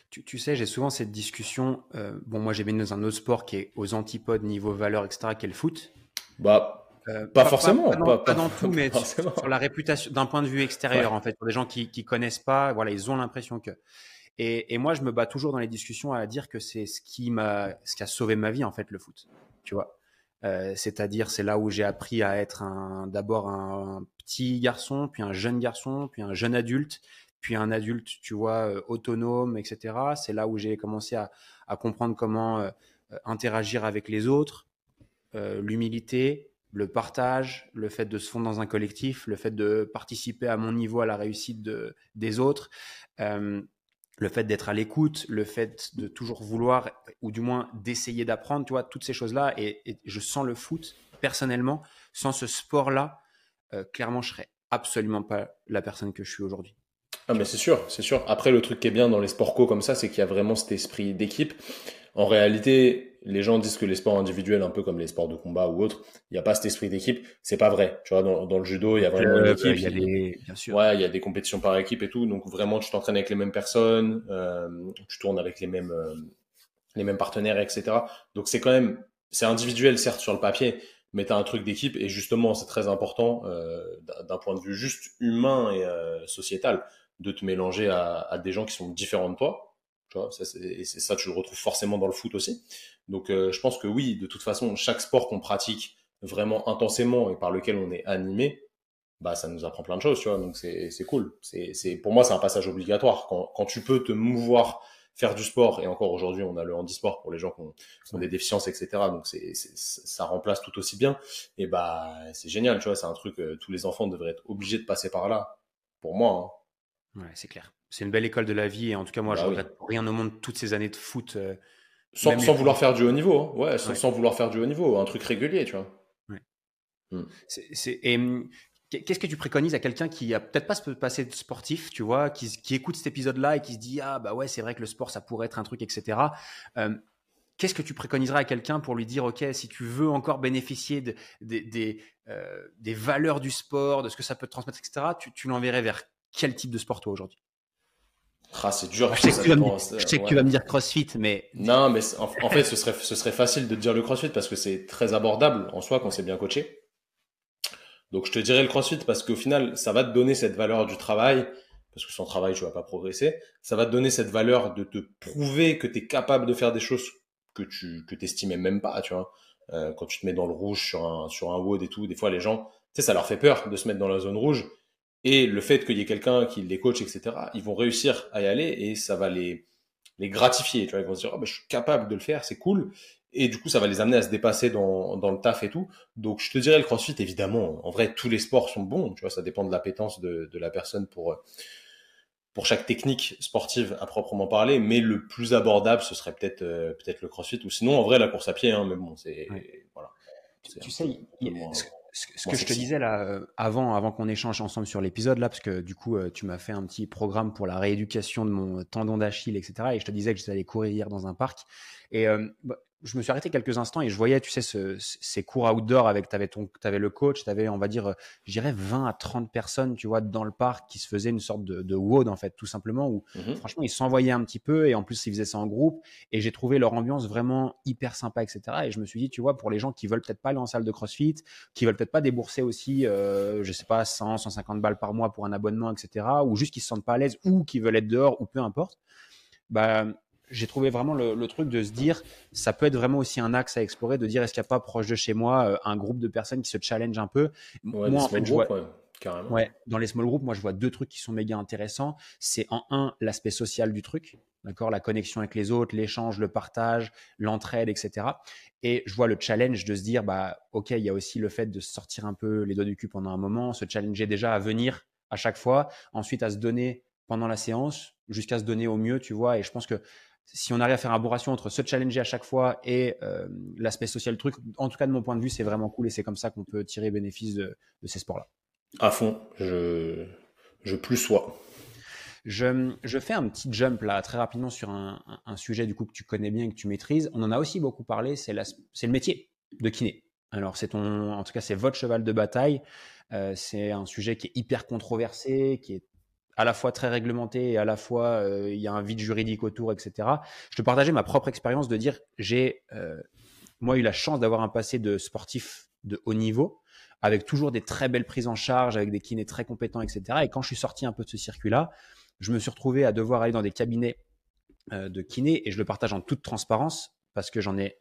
Tu, tu, sais, j'ai souvent cette discussion. bon, moi, j'ai baigné dans un autre sport qui est aux antipodes niveau valeur, etc., qui est le foot. Bah, euh, pas, forcément. Pas, dans, tout, mais sur, la réputation d'un point de vue extérieur, en fait, pour les gens qui, qui connaissent pas, voilà, ils ont l'impression que. Et, et, moi, je me bats toujours dans les discussions à dire que c'est ce qui m'a, ce qui a sauvé ma vie, en fait, le foot. Tu vois. Euh, c'est-à-dire, c'est là où j'ai appris à être un, d'abord un petit garçon, puis un jeune garçon, puis un jeune adulte, puis un adulte, tu vois, euh, autonome, etc. C'est là où j'ai commencé à, à, comprendre comment euh, interagir avec les autres, l'humilité, le partage, le fait de se fondre dans un collectif, le fait de participer à mon niveau à la réussite de, des autres, euh, le fait d'être à l'écoute, le fait de toujours vouloir, ou du moins d'essayer d'apprendre, tu vois, toutes ces choses-là. Et, je sens le foot, personnellement, sans ce sport-là, euh, clairement, je serais absolument pas la personne que je suis aujourd'hui. Ah mais c'est sûr, c'est sûr. Après, le truc qui est bien dans les sports co comme ça, c'est qu'il y a vraiment cet esprit d'équipe. En réalité, les gens disent que les sports individuels, un peu comme les sports de combat ou autres, il n'y a pas cet esprit d'équipe. C'est pas vrai. Tu vois, dans, dans, le judo, il y a vraiment une équipe. Il y a des, bien sûr. Ouais, il y a des compétitions par équipe et tout. Donc vraiment, tu t'entraînes avec les mêmes personnes, euh, tu tournes avec les mêmes, euh, les mêmes partenaires, etc. Donc c'est quand même, c'est individuel certes sur le papier, mais tu as un truc d'équipe et justement, c'est très important euh, d'un point de vue juste humain et euh, sociétal de te mélanger à, à, des gens qui sont différents de toi Tu vois, ça, et c'est ça, tu le retrouves forcément dans le foot aussi. Donc, euh, je pense que oui, de toute façon, chaque sport qu'on pratique vraiment intensément et par lequel on est animé, bah, ça nous apprend plein de choses, tu vois. Donc, c'est cool. C'est, pour moi, c'est un passage obligatoire. Quand, quand tu peux te mouvoir, faire du sport, et encore aujourd'hui, on a le handisport pour les gens qui ont, qui ont des déficiences, etc. Donc, c'est, ça remplace tout aussi bien. Et bah, c'est génial, tu vois. C'est un truc, euh, tous les enfants devraient être obligés de passer par là. Pour moi, hein. Ouais, c'est clair. C'est une belle école de la vie. Et en tout cas, moi, je bah regrette rien au monde toutes ces années de foot. Euh, sans, sans vouloir faire du haut niveau, hein. ouais, sans, vouloir faire du haut niveau, un truc régulier, tu vois. Ouais. Hmm. et hum, qu'est-ce que tu préconises à quelqu'un qui a peut-être pas ce passé de sportif, tu vois, qui, qui écoute cet épisode-là et qui se dit ah bah ouais c'est vrai que le sport ça pourrait être un truc, etc. Hum, qu'est-ce que tu préconiserais à quelqu'un pour lui dire ok si tu veux encore bénéficier de, euh, des valeurs du sport, de ce que ça peut te transmettre, etc. Tu, tu l'enverrais vers quel type de sport toi aujourd'hui? Ah, c'est dur. Je sais, que, tu vas, me, dire CrossFit, mais non, mais en, fait, ce serait ce serait facile de dire le CrossFit parce que c'est très abordable en soi quand c'est bien coaché. Donc je te dirais le CrossFit parce qu'au final, ça va te donner cette valeur du travail parce que sans travail, tu vas pas progresser. Ça va te donner cette valeur de te prouver que tu es capable de faire des choses que tu que t'estimais même pas, tu vois. Euh, quand tu te mets dans le rouge sur un sur un WOD et tout, des fois les gens, tu sais, ça leur fait peur de se mettre dans la zone rouge et le fait qu'il y ait quelqu'un qui les coach, etc., ils vont réussir à y aller et ça va les, les gratifier. Tu vois, ils vont se dire, oh, ben, je suis capable de le faire, c'est cool. Et du coup, ça va les amener à se dépasser dans, dans le taf et tout. Donc, je te dirais le crossfit, évidemment. En vrai, tous les sports sont bons. Tu vois, ça dépend de l'appétence de, de la personne pour, pour chaque technique sportive à proprement parler. Mais le plus abordable, ce serait peut-être euh, peut-être le crossfit. Ou sinon, en vrai, la course à pied. Hein, mais bon, c'est. Voilà. Tu sais, ce, que je te disais là euh, avant, avant qu'on échange ensemble sur l'épisode là, parce que du coup euh, tu m'as fait un petit programme pour la rééducation de mon tendon d'Achille, etc. Et je te disais que j'étais allé courir hier dans un parc. Et euh, bah, je me suis arrêté quelques instants et je voyais, tu sais, ce, ces cours outdoor avec, tu avais, avais, le coach, tu avais, on va dire, je dirais 20 à 30 personnes, tu vois, dans le parc qui se faisaient une sorte de, de WOD, en fait, tout simplement, où mmh franchement, ils s'envoyaient un petit peu et en plus, ils faisaient ça en groupe et j'ai trouvé leur ambiance vraiment hyper sympa, etc. Et je me suis dit, tu vois, pour les gens qui veulent peut-être pas aller en salle de CrossFit, qui veulent peut-être pas débourser aussi, euh, je sais pas, 100, 150 balles par mois pour un abonnement, etc., ou juste qui se sentent pas à l'aise ou qui veulent être dehors ou peu importe, bah, j'ai trouvé vraiment le, truc de se dire, ça peut être vraiment aussi un axe à explorer, de dire est-ce qu'il n'y a pas proche de chez moi euh, un groupe de personnes qui se challenge un peu? moi, en fait, je vois, carrément. Ouais, dans les small groups, moi, je vois deux trucs qui sont méga intéressants. C'est en un, l'aspect social du truc, d'accord, la connexion avec les autres, l'échange, le partage, l'entraide, etc. Et je vois le challenge de se dire, bah, ok, il y a aussi le fait de sortir un peu les doigts du cul pendant un moment, se challenger déjà à venir à chaque fois, ensuite à se donner pendant la séance, jusqu'à se donner au mieux, tu vois. Et je pense que si on arrive à faire un bon ratio entre se challenger à chaque fois et euh, l'aspect social du truc, en tout cas de mon point de vue, c'est vraiment cool et c'est comme ça qu'on peut tirer bénéfice de, ces sports-là. À fond, je, je plus sois. Je, je, fais un petit jump là très rapidement sur un, un, sujet du coup que tu connais bien et que tu maîtrises. On en a aussi beaucoup parlé, c'est le métier de kiné. Alors c'est ton, en tout cas c'est votre cheval de bataille. Euh, c'est un sujet qui est hyper controversé, qui est à la fois très réglementé et à la fois euh, il y a un vide juridique autour, etc. Je te partageais ma propre expérience de dire j'ai euh, moi eu la chance d'avoir un passé de sportif de haut niveau avec toujours des très belles prises en charge, avec des kinés très compétents, etc. Et quand je suis sorti un peu de ce circuit-là, je me suis retrouvé à devoir aller dans des cabinets euh, de kinés et je le partage en toute transparence parce que j'en ai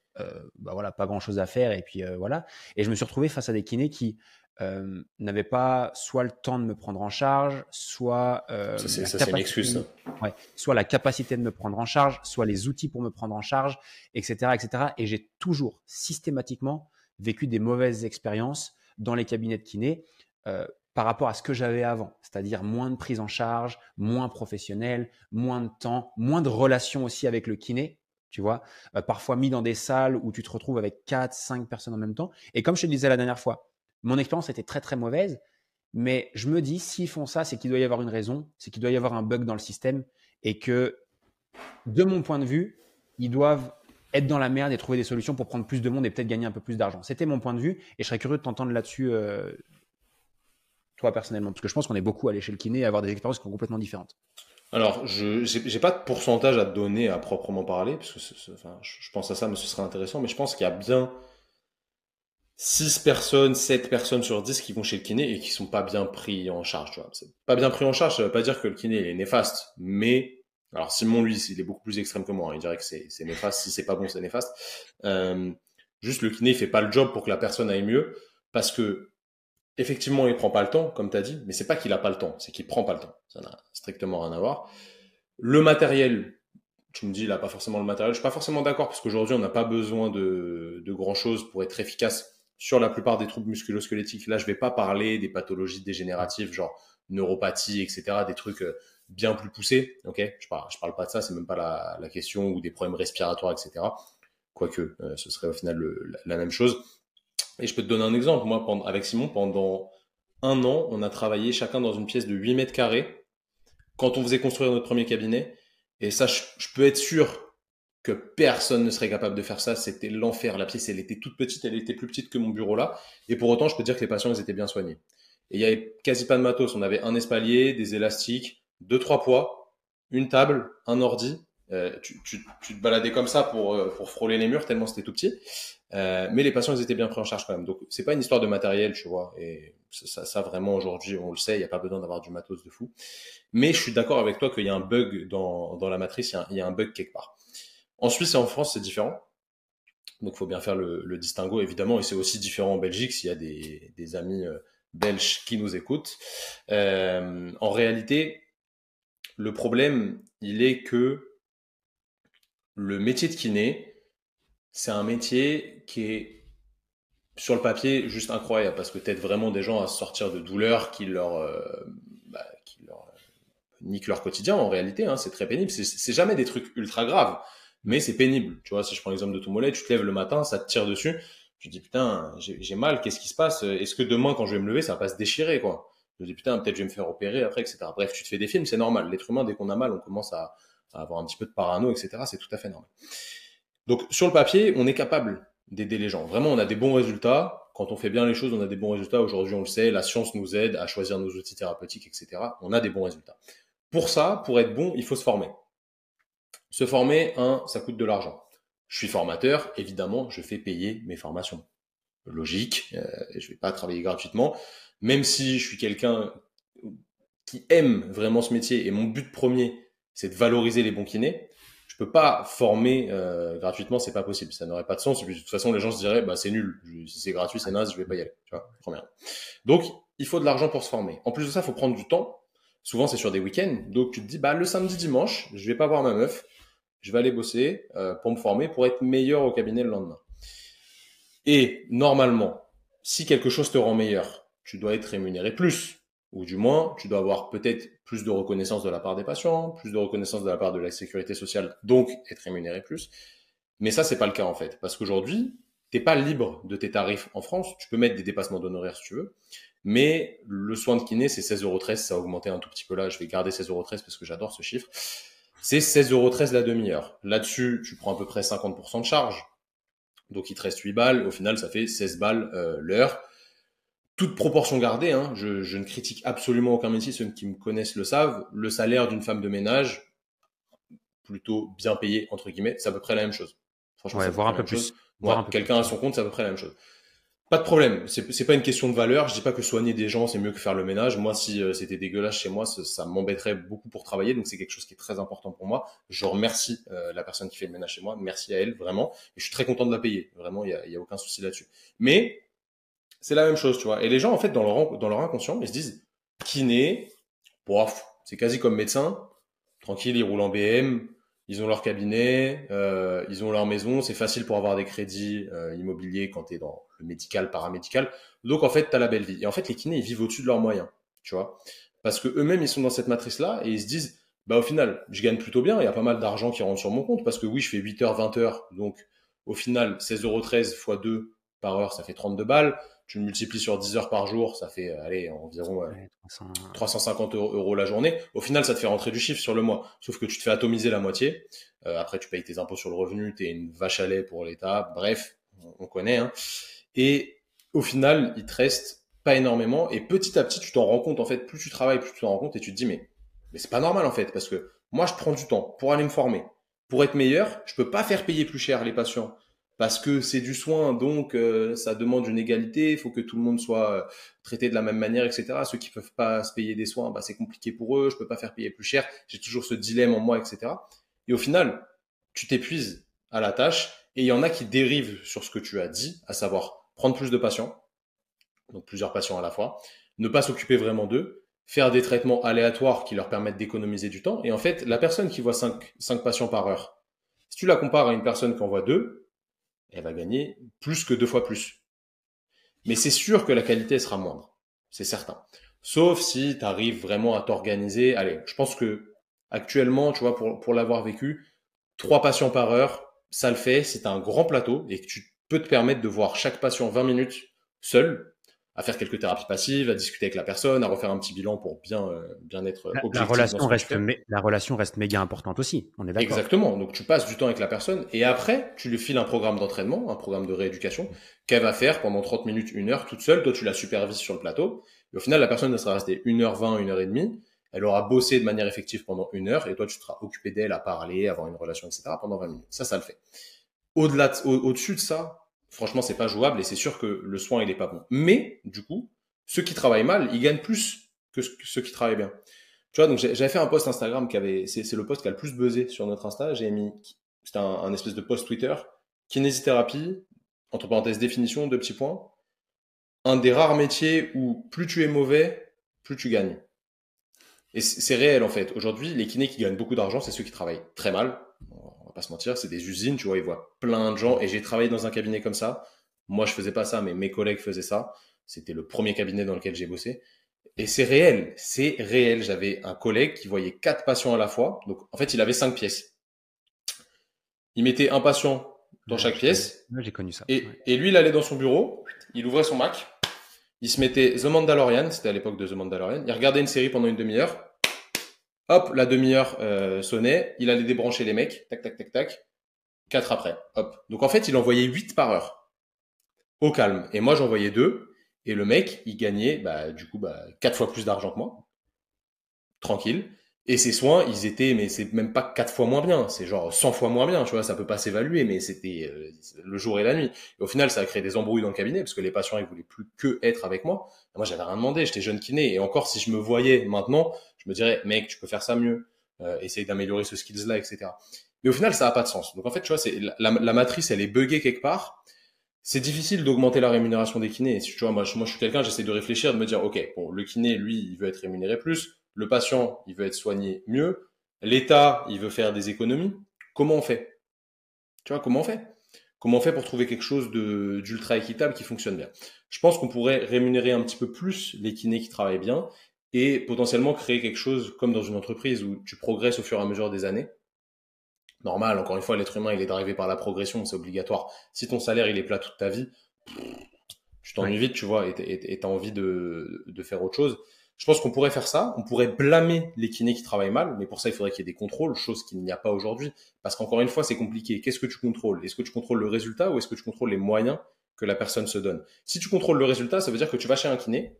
bah voilà pas grand chose à faire et puis voilà et je me suis retrouvé face à des kinés qui euh, n'avait pas soit le temps de me prendre en charge, soit euh, ça, excuse, ouais, soit la capacité de me prendre en charge, soit les outils pour me prendre en charge, etc., etc. Et j'ai toujours systématiquement vécu des mauvaises expériences dans les cabinets de kiné euh, par rapport à ce que j'avais avant, c'est-à-dire moins de prise en charge, moins professionnel, moins de temps, moins de relations aussi avec le kiné. Tu vois, euh, parfois mis dans des salles où tu te retrouves avec 4, 5 personnes en même temps. Et comme je te disais la dernière fois, mon expérience était très très mauvaise, mais je me dis, s'ils font ça, c'est qu'il doit y avoir une raison, c'est qu'il doit y avoir un bug dans le système et que, de mon point de vue, ils doivent être dans la merde et trouver des solutions pour prendre plus de monde et peut-être gagner un peu plus d'argent. C'était mon point de vue et je serais curieux de t'entendre là-dessus, euh, toi personnellement, parce que je pense qu'on est beaucoup allé chez le kiné et avoir des expériences qui sont complètement différentes. Alors, je n'ai pas de pourcentage à donner à proprement parler, parce que je pense à ça, mais ce serait intéressant, mais je pense qu'il y a bien 6 personnes, 7 personnes sur 10 qui vont chez le kiné et qui sont pas bien pris en charge. Tu vois. Pas bien pris en charge, ça veut pas dire que le kiné est néfaste, mais Alors Simon, lui, il est beaucoup plus extrême que moi. Hein. Il dirait que c'est néfaste. Si c'est pas bon, c'est néfaste. Euh, juste le kiné, il fait pas le job pour que la personne aille mieux, parce que effectivement, il prend pas le temps, comme tu as dit, mais c'est pas qu'il a pas le temps, c'est qu'il prend pas le temps. Ça n'a strictement rien à voir. Le matériel, tu me dis, il a pas forcément le matériel. Je suis pas forcément d'accord, parce qu'aujourd'hui, on n'a pas besoin de, de grand chose pour être efficace sur la plupart des troubles musculo-squelettiques. Là, je vais pas parler des pathologies dégénératives, genre neuropathie, etc., des trucs euh, bien plus poussés. Ok, je parle, parle pas de ça, c'est même pas la, question ou des problèmes respiratoires, etc. Quoique, euh, ce serait au final la, même chose. Et je peux te donner un exemple. Moi, avec Simon, pendant un an, on a travaillé chacun dans une pièce de 8 mètres carrés quand on faisait construire notre premier cabinet. Et ça, je peux être sûr que personne ne serait capable de faire ça. C'était l'enfer. La pièce, elle était toute petite, elle était plus petite que mon bureau là. Et pour autant, je peux dire que les patients, ils étaient bien soignés. Et il y avait quasi pas de matos. On avait un espalier, des élastiques, deux, trois poids, une table, un ordi. Euh, tu, tu, tu, te baladais comme ça pour, euh, pour frôler les murs tellement c'était tout petit. Euh, mais les patients, ils étaient bien pris en charge quand même. Donc, c'est pas une histoire de matériel, tu vois. Et ça, ça vraiment, aujourd'hui, on le sait, il n'y a pas besoin d'avoir du matos de fou. Mais je suis d'accord avec toi qu'il y a un bug dans, dans la matrice, il y, il y a un bug quelque part. En Suisse et en France, c'est différent. Donc, il faut bien faire le, distinguo, évidemment. Et c'est aussi différent en Belgique s'il y a des, amis belges qui nous écoutent. Euh, en réalité, le problème, il est que le métier de kiné, c'est un métier qui est sur le papier juste incroyable parce que t'aides vraiment des gens à sortir de douleurs qui leur, euh, bah, euh, niquent leur quotidien en réalité. Hein, c'est très pénible. C'est jamais des trucs ultra graves, mais c'est pénible. Tu vois, si je prends l'exemple de ton mollet, tu te lèves le matin, ça te tire dessus je dis putain, j'ai mal, qu'est-ce qui se passe? Est-ce que demain, quand je vais me lever, ça va pas se déchirer quoi? Je me dis putain, peut-être je vais me faire opérer après, etc. Bref, tu te fais des films, c'est normal. L'être humain, dès qu'on a mal, on commence à, avoir un petit peu de parano, etc. C'est tout à fait normal. Donc sur le papier, on est capable d'aider les gens. Vraiment, on a des bons résultats. Quand on fait bien les choses, on a des bons résultats. Aujourd'hui, on le sait, la science nous aide à choisir nos outils thérapeutiques, etc. On a des bons résultats. Pour ça, pour être bon, il faut se former. Se former, un, ça coûte de l'argent. Je suis formateur, évidemment, je fais payer mes formations. Logique, euh, je vais pas travailler gratuitement, même si je suis quelqu'un qui aime vraiment ce métier et mon but premier, c'est de valoriser les bons kinés. Je peux pas former euh, gratuitement, c'est pas possible, ça n'aurait pas de sens. de toute façon, les gens se diraient, bah c'est nul, si c'est gratuit, c'est naze, je vais pas y aller. Tu vois, première. Donc, il faut de l'argent pour se former. En plus de ça, il faut prendre du temps. Souvent, c'est sur des week-ends, donc tu te dis, bah le samedi, dimanche, je vais pas voir ma meuf, je vais aller bosser euh, pour me former, pour être meilleur au cabinet le lendemain. Et normalement, si quelque chose te rend meilleur, tu dois être rémunéré plus, ou du moins, tu dois avoir peut-être plus de reconnaissance de la part des patients, plus de reconnaissance de la part de la sécurité sociale, donc être rémunéré plus. Mais ça, c'est pas le cas en fait, parce qu'aujourd'hui, t'es pas libre de tes tarifs en France. Tu peux mettre des dépassements d'honoraires si tu veux, mais le soin de kiné, c'est 16,13 euros. Ça a augmenté un tout petit peu là. Je vais garder 16,13 euros parce que j'adore ce chiffre c'est 16,13 euros la demi-heure. Là-dessus, tu prends à peu près 50% de charge. Donc il te reste 8 balles. Au final, ça fait 16 balles euh, l'heure. Toute proportion gardée, hein, je, je, ne critique absolument aucun métier, ceux qui me connaissent le savent. Le salaire d'une femme de ménage, plutôt bien payé, entre guillemets, c'est à peu près la même chose. Franchement, ouais, voir un peu plus. Quelqu'un à son compte, c'est à peu près la même chose. Pas de problème. C'est pas une question de valeur. Je dis pas que soigner des gens c'est mieux que faire le ménage. Moi, si euh, c'était dégueulasse chez moi, ça, m'embêterait beaucoup pour travailler. Donc c'est quelque chose qui est très important pour moi. Je remercie euh, la personne qui fait le ménage chez moi. Merci à elle vraiment. Et je suis très content de la payer. Vraiment, il y a, aucun souci là-dessus. Mais c'est la même chose, tu vois. Et les gens en fait dans leur dans leur inconscient, ils se disent kiné, bof, c'est quasi comme médecin. Tranquille, ils roulent en BM, ils ont leur cabinet, euh, ils ont leur maison, c'est facile pour avoir des crédits euh, immobiliers quand tu es dans le médical, paramédical. Donc en fait, tu la belle vie. Et en fait, les kinés, ils vivent au-dessus de leurs moyens, tu vois. Parce que eux-mêmes, ils sont dans cette matrice-là et ils se disent, bah au final, je gagne plutôt bien, il y a pas mal d'argent qui rentre sur mon compte parce que oui, je fais 8 heures, 20 heures, donc au final, 16,13 euros x 2 par heure, ça fait 32 balles tu le multiplies sur 10 heures par jour, ça fait allez, environ 350 euros, la journée. Au final, ça te fait rentrer du chiffre sur le mois. Sauf que tu te fais atomiser la moitié. Euh, après, tu payes tes impôts sur le revenu, tu es une vache à lait pour l'État. Bref, on, connaît. Hein. Et au final, il te reste pas énormément. Et petit à petit, tu t'en rends compte. En fait, plus tu travailles, plus tu t'en rends compte. Et tu te dis, mais, mais c'est pas normal en fait. Parce que moi, je prends du temps pour aller me former. Pour être meilleur, je peux pas faire payer plus cher les patients parce que c'est du soin, donc euh, ça demande une égalité, il faut que tout le monde soit euh, traité de la même manière, etc. Ceux qui peuvent pas se payer des soins, bah, c'est compliqué pour eux, je peux pas faire payer plus cher, j'ai toujours ce dilemme en moi, etc. Et au final, tu t'épuises à la tâche, et il y en a qui dérivent sur ce que tu as dit, à savoir prendre plus de patients, donc plusieurs patients à la fois, ne pas s'occuper vraiment d'eux, faire des traitements aléatoires qui leur permettent d'économiser du temps. Et en fait, la personne qui voit 5, 5 patients par heure, si tu la compares à une personne qui en voit 2, elle va gagner plus que deux fois plus. Mais c'est sûr que la qualité sera moindre. C'est certain. Sauf si tu arrives vraiment à t'organiser. Allez, je pense que actuellement, tu vois, pour, pour l'avoir vécu, trois patients par heure, ça le fait. C'est un grand plateau et que tu peux te permettre de voir chaque patient 20 minutes seul à faire quelques thérapies passives, à discuter avec la personne, à refaire un petit bilan pour bien euh, bien être la, objectif. La relation reste la relation reste méga importante aussi. On est d'accord. Exactement. Donc tu passes du temps avec la personne et après tu lui files un programme d'entraînement, un programme de rééducation qu'elle va faire pendant 30 minutes, une heure toute seule. Toi tu la supervises sur le plateau. Et au final la personne elle sera restée une heure 20 une heure et demie. Elle aura bossé de manière effective pendant une heure et toi tu seras occupé d'elle à parler, avoir une relation, etc. pendant 20 minutes. Ça, ça le fait. Au-delà, au-dessus de ça, franchement, c'est pas jouable et c'est sûr que le soin, il est pas bon. Mais, du coup, ceux qui travaillent mal, ils gagnent plus que ceux qui travaillent bien. Tu vois, donc j'avais fait un post Instagram qui avait, c'est le post qui a le plus buzzé sur notre Insta. J'ai mis, c'était un, espèce de post Twitter, kinésithérapie, entre parenthèses définition, deux petits points. Un des rares métiers où plus tu es mauvais, plus tu gagnes. Et c'est réel en fait. Aujourd'hui, les kinés qui gagnent beaucoup d'argent, c'est ceux qui travaillent très mal, pas se mentir, c'est des usines, tu vois, ils voient plein de gens. Et j'ai travaillé dans un cabinet comme ça. Moi, je faisais pas ça, mais mes collègues faisaient ça. C'était le premier cabinet dans lequel j'ai bossé. Et c'est réel, c'est réel. J'avais un collègue qui voyait quatre patients à la fois. Donc, en fait, il avait cinq pièces. Il mettait un patient dans chaque pièce. j'ai connu ça. Et, et, lui, il allait dans son bureau, il ouvrait son Mac, il se mettait The Mandalorian, c'était à l'époque de The Mandalorian, il regardait une série pendant une demi-heure, Hop, la demi-heure euh, sonnait, il allait débrancher les mecs, tac, tac, tac, tac. Quatre après, hop. Donc en fait, il envoyait huit par heure, au calme. Et moi, j'envoyais deux. Et le mec, il gagnait, bah, du coup, bah, quatre fois plus d'argent que moi, tranquille. Et ses soins, ils étaient, mais c'est même pas quatre fois moins bien, c'est genre 100 fois moins bien, tu vois, ça peut pas s'évaluer, mais c'était euh, le jour et la nuit. Et au final, ça a créé des embrouilles dans le cabinet, parce que les patients, ils voulaient plus que être avec moi. moi, j'avais rien demandé, j'étais jeune kiné, et encore, si je me voyais maintenant, je me dirais, mec, tu peux faire ça mieux, euh, essaye d'améliorer ce skills-là, etc. Mais au final, ça a pas de sens. Donc en fait, tu vois, c'est la, la, matrice, elle est buggée quelque part. C'est difficile d'augmenter la rémunération des kinés. Tu vois, moi, je, moi, je suis quelqu'un, j'essaie de réfléchir, de me dire, ok, bon, le kiné, lui, il veut être rémunéré plus le patient, il veut être soigné mieux. L'État, il veut faire des économies. Comment on fait? Tu vois, comment on fait? Comment on fait pour trouver quelque chose d'ultra équitable qui fonctionne bien? Je pense qu'on pourrait rémunérer un petit peu plus les kinés qui travaillent bien et potentiellement créer quelque chose comme dans une entreprise où tu progresses au fur et à mesure des années. Normal, encore une fois, l'être humain, il est drivé par la progression, c'est obligatoire. Si ton salaire, il est plat toute ta vie, tu t'ennuies vite, tu vois, et tu as envie de, de faire autre chose. Je pense qu'on pourrait faire ça, on pourrait blâmer les kinés qui travaillent mal, mais pour ça, il faudrait qu'il y ait des contrôles, chose qu'il n'y a pas aujourd'hui. Parce qu'encore une fois, c'est compliqué. Qu'est-ce que tu contrôles? Est-ce que tu contrôles le résultat ou est-ce que tu contrôles les moyens que la personne se donne? Si tu contrôles le résultat, ça veut dire que tu vas chez un kiné,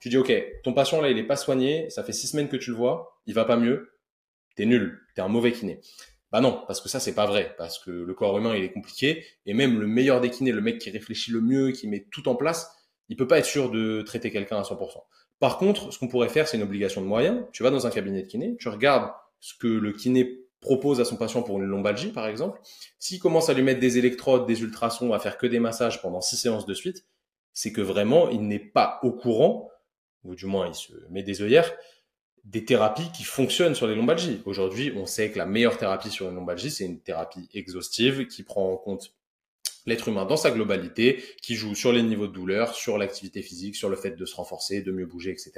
tu dis, OK, ton patient là, il est pas soigné, ça fait six semaines que tu le vois, il va pas mieux, t'es nul, t'es un mauvais kiné. Bah non, parce que ça, c'est pas vrai, parce que le corps humain, il est compliqué, et même le meilleur des kinés, le mec qui réfléchit le mieux, qui met tout en place, il peut pas être sûr de traiter quelqu'un à 100%. Par contre, ce qu'on pourrait faire, c'est une obligation de moyens. Tu vas dans un cabinet de kiné, tu regardes ce que le kiné propose à son patient pour une lombalgie, par exemple. S'il commence à lui mettre des électrodes, des ultrasons, à faire que des massages pendant six séances de suite, c'est que vraiment, il n'est pas au courant, ou du moins, il se met des œillères, des thérapies qui fonctionnent sur les lombalgies. Aujourd'hui, on sait que la meilleure thérapie sur une lombalgie, c'est une thérapie exhaustive qui prend en compte l'être humain dans sa globalité, qui joue sur les niveaux de douleur, sur l'activité physique, sur le fait de se renforcer, de mieux bouger, etc.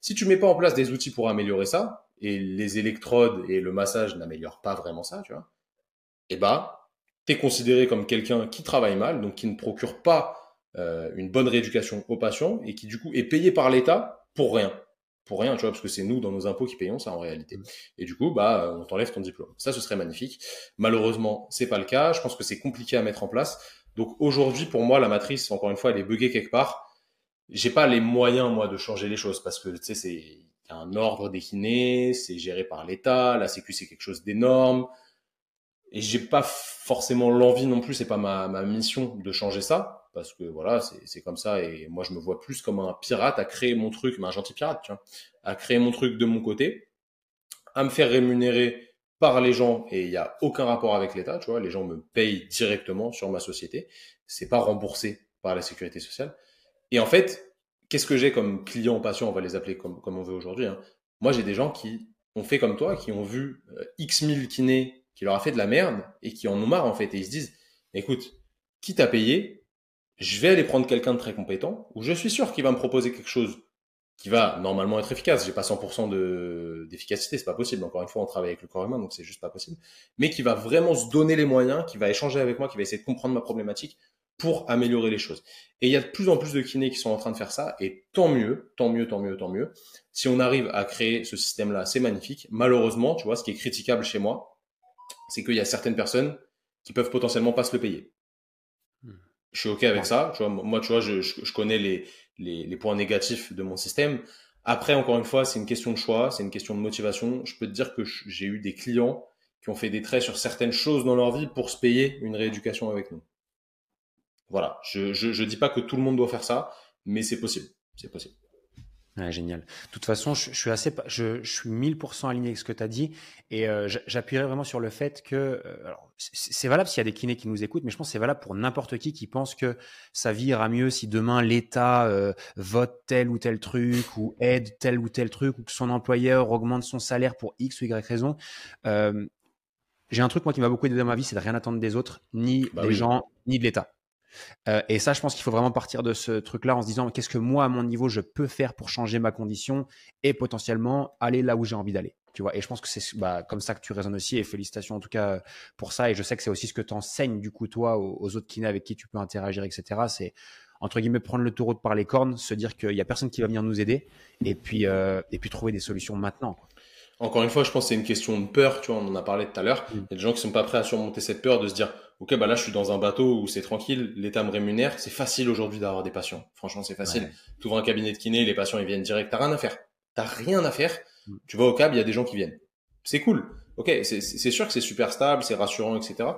Si tu mets pas en place des outils pour améliorer ça, et les électrodes et le massage n'améliorent pas vraiment ça, tu vois, eh bah, es considéré comme quelqu'un qui travaille mal, donc qui ne procure pas euh, une bonne rééducation aux patients et qui du coup est payé par l'État pour rien pour rien, tu vois, parce que c'est nous dans nos impôts qui payons ça en réalité. Et du coup, bah, on t'enlève ton diplôme. Ça, ce serait magnifique. Malheureusement, c'est pas le cas. Je pense que c'est compliqué à mettre en place. Donc aujourd'hui, pour moi, la matrice, encore une fois, elle est buggée quelque part. J'ai pas les moyens moi de changer les choses parce que tu sais, c'est un ordre décliné, c'est géré par l'État. La Sécu, c'est quelque chose d'énorme. et j'ai pas forcément l'envie non plus, c'est pas ma, ma mission de changer ça, parce que voilà, c'est comme ça, et moi je me vois plus comme un pirate à créer mon truc, mais un gentil pirate, tu vois, à créer mon truc de mon côté, à me faire rémunérer par les gens, et il n'y a aucun rapport avec l'État, tu vois, les gens me payent directement sur ma société, c'est pas remboursé par la sécurité sociale. Et en fait, qu'est-ce que j'ai comme clients, patients, on va les appeler comme, comme on veut aujourd'hui, hein. moi j'ai des gens qui ont fait comme toi, qui ont vu euh, X mille kinés qui leur a fait de la merde et qui en ont marre en fait. Et ils se disent écoute, qui t'a payé, je vais aller prendre quelqu'un de très compétent où je suis sûr qu'il va me proposer quelque chose qui va normalement être efficace. J'ai pas 100% de d'efficacité, c'est pas possible. Encore une fois, on travaille avec le corps humain, donc c'est juste pas possible. Mais qui va vraiment se donner les moyens, qui va échanger avec moi, qui va essayer de comprendre ma problématique pour améliorer les choses. Et il y a de plus en plus de kinés qui sont en train de faire ça, et tant mieux, tant mieux, tant mieux, tant mieux. Si on arrive à créer ce système-là, c'est magnifique. Malheureusement, tu vois, ce qui est critiquable chez moi, c'est qu'il y a certaines personnes qui peuvent potentiellement pas se le payer. Je suis OK avec ça. Tu vois, moi, tu vois, je, je, connais les, les, les, points négatifs de mon système. Après, encore une fois, c'est une question de choix, c'est une question de motivation. Je peux te dire que j'ai eu des clients qui ont fait des traits sur certaines choses dans leur vie pour se payer une rééducation avec nous. Voilà. Je, je, je dis pas que tout le monde doit faire ça, mais c'est possible. C'est possible génial. De toute façon, je, suis assez, je, je, suis 1000% aligné avec ce que tu as dit et euh, j'appuierai vraiment sur le fait que euh, c'est valable s'il y a des kinés qui nous écoutent, mais je pense que c'est valable pour n'importe qui qui pense que sa vie ira mieux si demain l'État euh, vote tel ou tel truc ou aide tel ou tel truc ou que son employeur augmente son salaire pour X ou Y raison. J'ai un truc moi qui m'a beaucoup aidé dans ma vie, c'est de rien attendre des autres, ni bah des gens, ni de l'État. Euh, et ça, je pense qu'il faut vraiment partir de ce truc-là en se disant qu'est-ce que moi, à mon niveau, je peux faire pour changer ma condition et potentiellement aller là où j'ai envie d'aller. Tu vois, et je pense que c'est bah, comme ça que tu raisonnes aussi. Et félicitations en tout cas pour ça. Et je sais que c'est aussi ce que tu enseignes du coup, toi, aux, autres kinés avec qui tu peux interagir, etc. C'est entre guillemets prendre le taureau par les cornes, se dire qu'il n'y a personne qui va venir nous aider et puis, euh, et puis trouver des solutions maintenant. Encore une fois, je pense que c'est une question de peur. Tu vois, on en a parlé tout à l'heure. Mm. Il y a des gens qui sont pas prêts à surmonter cette peur de se dire ok, bah là, je suis dans un bateau où c'est tranquille, l'État me rémunère. C'est facile aujourd'hui d'avoir des patients. Franchement, c'est facile. Tu ouvres un cabinet de kiné, les patients, ils viennent direct. T'as rien à faire. T'as rien à faire. Mm. Tu vas au cab, il y a des gens qui viennent. C'est cool. Ok, c'est sûr que c'est super stable, c'est rassurant, etc.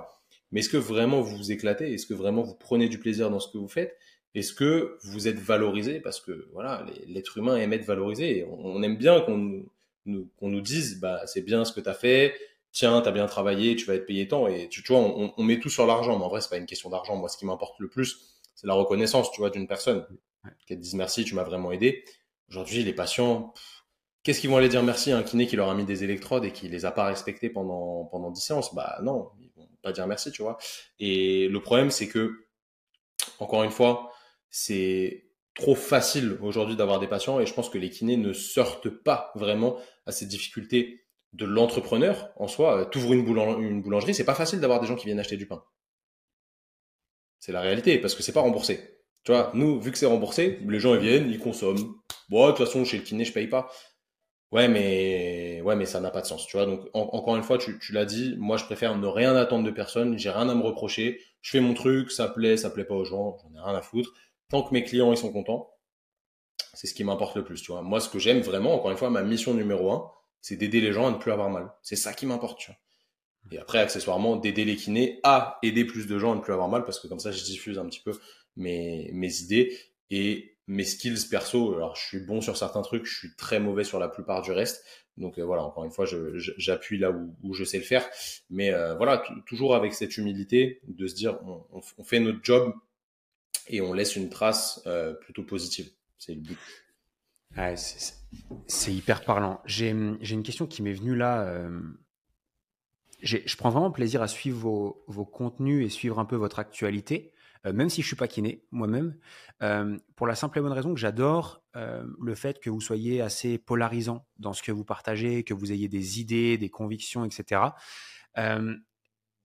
Mais est-ce que vraiment vous vous éclatez? Est-ce que vraiment vous prenez du plaisir dans ce que vous faites? Est-ce que vous êtes valorisé? Parce que voilà, l'être humain aime être valorisé. On, aime bien qu'on nous, qu'on nous dise, bah c'est bien ce que tu as fait, tiens, tu as bien travaillé, tu vas être payé tant. Et tu, vois, on, met tout sur l'argent, mais en vrai, c'est pas une question d'argent. Moi, ce qui m'importe le plus, c'est la reconnaissance, tu vois, d'une personne. Qu'elle te dise merci, tu m'as vraiment aidé. Aujourd'hui, les patients, qu'est-ce qu'ils vont aller dire merci à un kiné qui leur a mis des électrodes et qui les a pas respectés pendant, pendant 10 séances? Bah non, ils vont pas dire merci, tu vois. Et le problème, c'est que, encore une fois, c'est trop facile aujourd'hui d'avoir des patients et je pense que les kinés ne sortent pas vraiment à ces difficultés de l'entrepreneur en soi. Euh, t'ouvres une, une boulangerie, c'est pas facile d'avoir des gens qui viennent acheter du pain. C'est la réalité, parce que c'est pas remboursé. Tu vois, nous, vu que c'est remboursé, les gens ils viennent, ils consomment. Bon, de toute façon, chez le kiné, je paye pas. Ouais, mais ouais, mais ça n'a pas de sens. Tu vois, donc encore une fois, tu, tu l'as dit. Moi, je préfère ne rien attendre de personne. J'ai rien à me reprocher. Je fais mon truc, ça plaît, ça plaît pas aux gens. J'en ai rien à foutre. Tant que mes clients ils sont contents, c'est ce qui m'importe le plus. Tu vois, moi, ce que j'aime vraiment, encore une fois, ma mission numéro un, c'est d'aider les gens à ne plus avoir mal. C'est ça qui m'importe, tu vois. Et après, accessoirement, d'aider les kinés à aider plus de gens à ne plus avoir mal, parce que comme ça, je diffuse un petit peu mes, mes idées et mes skills perso. Alors, je suis bon sur certains trucs, je suis très mauvais sur la plupart du reste. Donc euh, voilà, encore une fois, j'appuie là où, je sais le faire. Mais euh, voilà, toujours avec cette humilité de se dire, on, fait notre job et on laisse une trace euh, plutôt positive. C'est le but c'est hyper parlant. J'ai une question qui m'est venue là. Euh, je prends vraiment plaisir à suivre vos, contenus et suivre un peu votre actualité, euh, même si je suis pas kiné moi-même, pour la simple et bonne raison que j'adore le fait que vous soyez assez polarisant dans ce que vous partagez, que vous ayez des idées, des convictions, etc.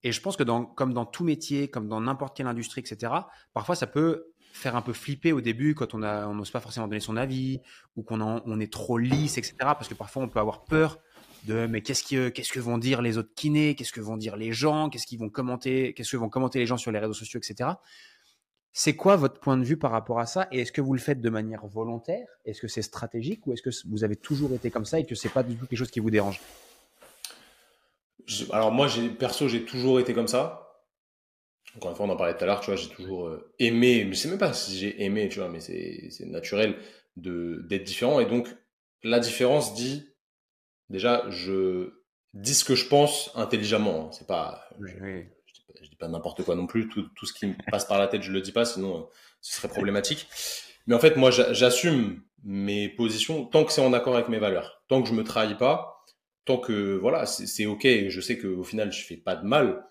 et je pense que comme dans tout métier, comme dans n'importe quelle industrie, etc., parfois ça peut faire un peu flipper au début quand on n'ose pas forcément donner son avis ou qu'on on est trop lisse, etc. Parce que parfois on peut avoir peur de mais qu'est-ce que qu'est-ce que vont dire les autres kinés, qu'est-ce que vont dire les gens, qu'est-ce qu'ils vont commenter, qu'est-ce que vont commenter les gens sur les réseaux sociaux, etc. C'est quoi votre point de vue par rapport à ça? Et est-ce que vous le faites de manière volontaire? Est-ce que c'est stratégique ou est-ce que vous avez toujours été comme ça et que c'est pas du tout quelque chose qui vous dérange? Alors moi, j'ai perso, j'ai toujours été comme ça. Encore une fois, on en parlait tout à l'heure, tu vois, j'ai toujours euh, aimé, mais je sais même pas si j'ai aimé, tu vois, mais c'est naturel de d'être différent. Et donc, la différence dit, déjà, je dis ce que je pense intelligemment. Hein. C'est pas, je, dis pas, n'importe quoi non plus. Tout, tout, ce qui me passe par la tête, je le dis pas, sinon euh, ce serait problématique. Mais en fait, moi, j'assume mes positions tant que c'est en accord avec mes valeurs, tant que je me trahis pas, tant que voilà, c'est ok. Je sais qu'au final, je fais pas de mal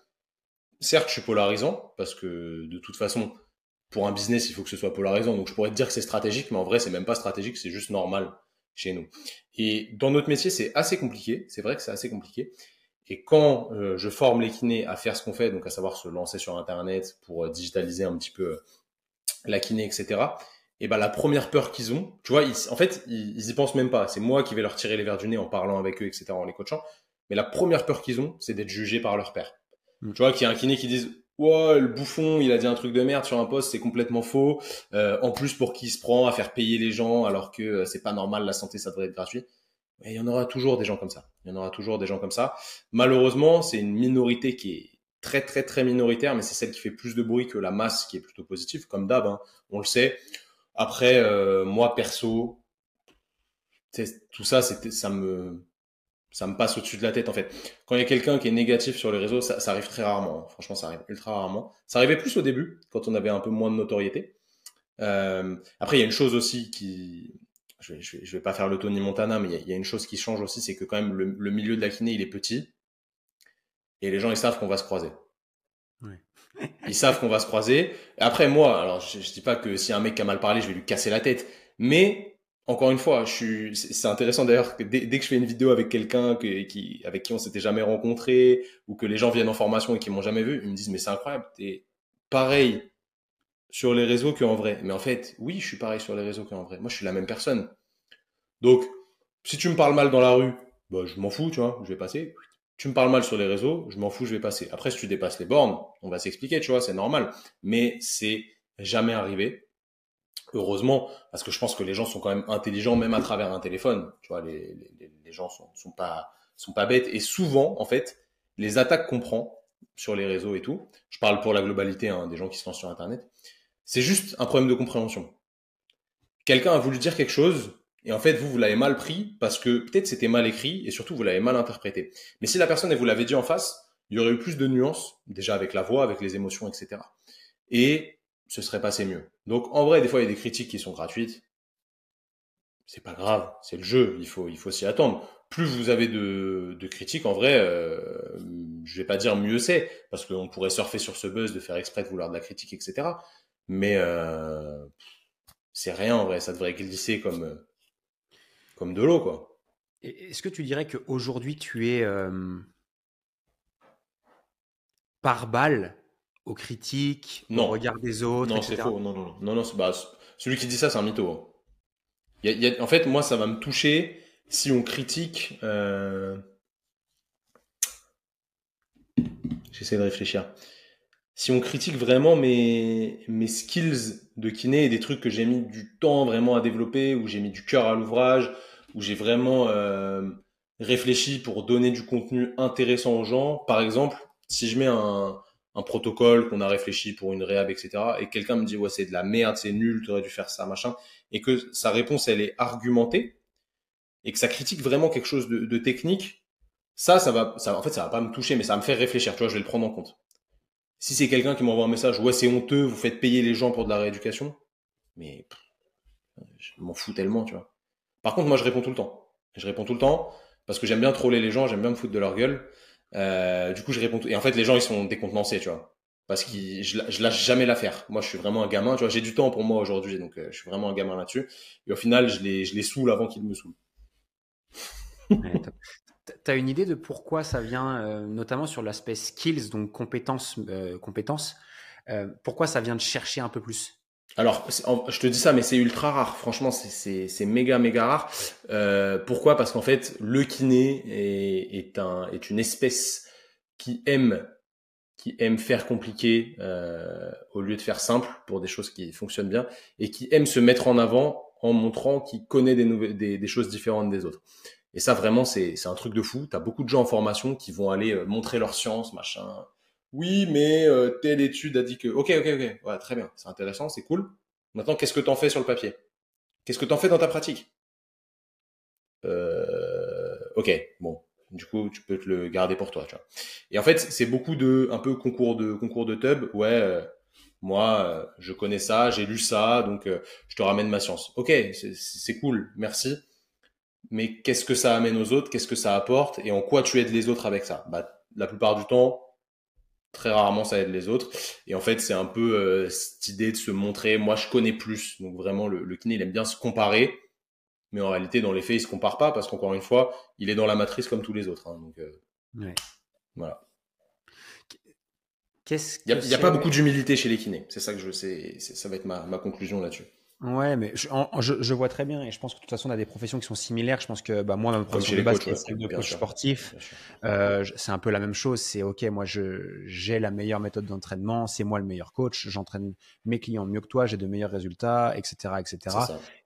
certes, je suis polarisant parce que de toute façon, pour un business, il faut que ce soit polarisant. Donc, je pourrais te dire que c'est stratégique, mais en vrai, c'est même pas stratégique, c'est juste normal chez nous. Et dans notre métier, c'est assez compliqué. C'est vrai que c'est assez compliqué. Et quand euh, je forme les kinés à faire ce qu'on fait, donc à savoir se lancer sur Internet pour euh, digitaliser un petit peu euh, la kiné, etc. Et ben la première peur qu'ils ont, tu vois, en fait, ils, ils y pensent même pas. C'est moi qui vais leur tirer les verres du nez en parlant avec eux, etc., en les coachant. Mais la première peur qu'ils ont, c'est d'être jugés par leur père. Mm. Tu vois, qu'il y a un kiné qui dise Ouais, le bouffon, il a dit un truc de merde sur un poste, c'est complètement faux. Euh, en plus, pour qui se prend à faire payer les gens alors que euh, c'est pas normal, la santé, ça devrait être gratuit. Mais il y en aura toujours des gens comme ça. Il y en aura toujours des gens comme ça. Malheureusement, c'est une minorité qui est très, très, très minoritaire, mais c'est celle qui fait plus de bruit que la masse qui est plutôt positive, comme d'hab, hein. on le sait. Après, euh, moi, perso, tout ça, ça me, ça me passe au-dessus de la tête en fait. Quand il y a quelqu'un qui est négatif sur les réseaux, ça, ça, arrive très rarement. Franchement, ça arrive ultra rarement. Ça arrivait plus au début, quand on avait un peu moins de notoriété. Euh, après, il y a une chose aussi qui, je vais, vais, vais pas faire le Tony Montana, mais il y, a, y, a, une chose qui change aussi, c'est que quand même le, le, milieu de la kiné, il est petit, et les gens ils savent qu'on va se croiser. Ils savent qu'on va se croiser. Après moi, alors je, je dis pas que si un mec a mal parlé, je vais lui casser la tête, mais encore une fois, je suis, c'est intéressant d'ailleurs que dès, que je fais une vidéo avec quelqu'un qui, avec qui on s'était jamais rencontré ou que les gens viennent en formation et qui m'ont jamais vu, ils me disent mais c'est incroyable, t'es pareil sur les réseaux qu'en vrai. Mais en fait, oui, je suis pareil sur les réseaux qu'en vrai. Moi, je suis la même personne. Donc, si tu me parles mal dans la rue, bah, je m'en fous, tu vois, je vais passer. Tu me parles mal sur les réseaux, je m'en fous, je vais passer. Après, si tu dépasses les bornes, on va s'expliquer, tu vois, c'est normal. Mais c'est jamais arrivé heureusement, parce que je pense que les gens sont quand même intelligents, même à travers un téléphone. Tu vois, les, gens sont, sont pas sont pas bêtes. Et souvent, en fait, les attaques qu'on prend sur les réseaux et tout, je parle pour la globalité hein, des gens qui se lancent sur Internet, c'est juste un problème de compréhension. Quelqu'un a voulu dire quelque chose, et en fait, vous, vous l'avez mal pris parce que peut-être c'était mal écrit, et surtout, vous l'avez mal interprété. Mais si la personne, elle vous l'avait dit en face, il y aurait eu plus de nuances, déjà avec la voix, avec les émotions, etc. Et ce serait passé mieux. Donc en vrai, des fois, il y a des critiques qui sont gratuites. C'est pas grave, c'est le jeu, il faut, il faut s'y attendre. Plus vous avez de, de critiques, en vrai, euh, je vais pas dire mieux c'est, parce qu'on pourrait surfer sur ce buzz de faire exprès de vouloir de la critique, etc. Mais euh, c'est rien en vrai, ça devrait glisser comme, comme de l'eau, quoi. Est-ce que tu dirais qu'aujourd'hui tu es euh, par balle aux critiques, non. au regard des autres. Non, c'est faux. Non, non, non. non, bah, celui qui dit ça, c'est un mytho. Hein. Y a, y a, en fait, moi, ça va me toucher si on critique. Euh... J'essaie de réfléchir. Si on critique vraiment mes, mes skills de kiné et des trucs que j'ai mis du temps vraiment à développer, où j'ai mis du cœur à l'ouvrage, où j'ai vraiment euh, réfléchi pour donner du contenu intéressant aux gens. Par exemple, si je mets un, protocole qu'on a réfléchi pour une réhab, etc. Et quelqu'un me dit ouais c'est de la merde, c'est nul, tu aurais dû faire ça, machin, et que sa réponse elle est argumentée et que ça critique vraiment quelque chose de, technique, ça, ça va, en fait, ça va pas me toucher, mais ça va me faire réfléchir. Tu vois, je vais le prendre en compte. Si c'est quelqu'un qui m'envoie un message, ouais c'est honteux, vous faites payer les gens pour de la rééducation, mais je m'en fous tellement, tu vois. Par contre, moi je réponds tout le temps. Je réponds tout le temps parce que j'aime bien troller les gens, j'aime bien me foutre de leur gueule. Euh, du coup, je réponds. Et en fait, les gens, ils sont décontenancés, tu vois. Parce que je, je lâche jamais l'affaire. Moi, je suis vraiment un gamin. Tu vois, j'ai du temps pour moi aujourd'hui, donc euh, je suis vraiment un gamin là-dessus. Et au final, je les, je saoule avant qu'ils me saoulent. Tu as une idée de pourquoi ça vient, euh, notamment sur l'aspect skills, donc compétences, compétences pourquoi ça vient de chercher un peu plus? Alors, je te dis ça, mais c'est ultra rare. Franchement, c'est méga, méga rare. Euh, pourquoi? Parce qu'en fait, le kiné est, est, un, est une espèce qui aime, qui aime faire compliqué euh, au lieu de faire simple pour des choses qui fonctionnent bien et qui aime se mettre en avant en montrant qu'il connaît des, nouvelles, des, des, choses différentes des autres. Et ça, vraiment, c'est un truc de fou. Tu as beaucoup de gens en formation qui vont aller euh, montrer leur science, machin. Oui, mais euh, telle étude a dit que... Ok, ok, ok. Ouais, très bien. C'est intéressant, c'est cool. Maintenant, qu'est-ce que tu en fais sur le papier? Qu'est-ce que tu en fais dans ta pratique? Euh, Ok, bon. Du coup, tu peux te le garder pour toi, tu vois. Et en fait, c'est beaucoup de... Un peu concours de, concours de tub. Ouais, euh, moi, je connais ça, j'ai lu ça, donc je te ramène ma science. Ok, c'est cool, merci mais qu'est-ce que ça amène aux autres, qu'est-ce que ça apporte? Et en quoi tu aides les autres avec ça? Bah, La plupart du temps, très rarement ça aide les autres. Et en fait, c'est un peu euh, cette idée de se montrer, moi je connais plus. Donc vraiment, le, le, kiné, il aime bien se comparer, mais en réalité, dans les faits, il se compare pas parce qu'encore une fois, il est dans la matrice comme tous les autres. Hein. donc euh, ouais. voilà. Il n'y a, a, pas beaucoup d'humilité chez les kinés. C'est ça que je sais. Ça va être ma, ma conclusion là-dessus. Ouais, mais je, je, vois très bien et je pense que de toute façon, on a des professions qui sont similaires. Je pense que bah, moi, ma profession de base, c'est celle de coach sportif. Euh, c'est un peu la même chose. C'est OK, moi, j'ai la meilleure méthode d'entraînement, c'est moi le meilleur coach, j'entraîne mes clients mieux que toi, j'ai de meilleurs résultats, etc. etc.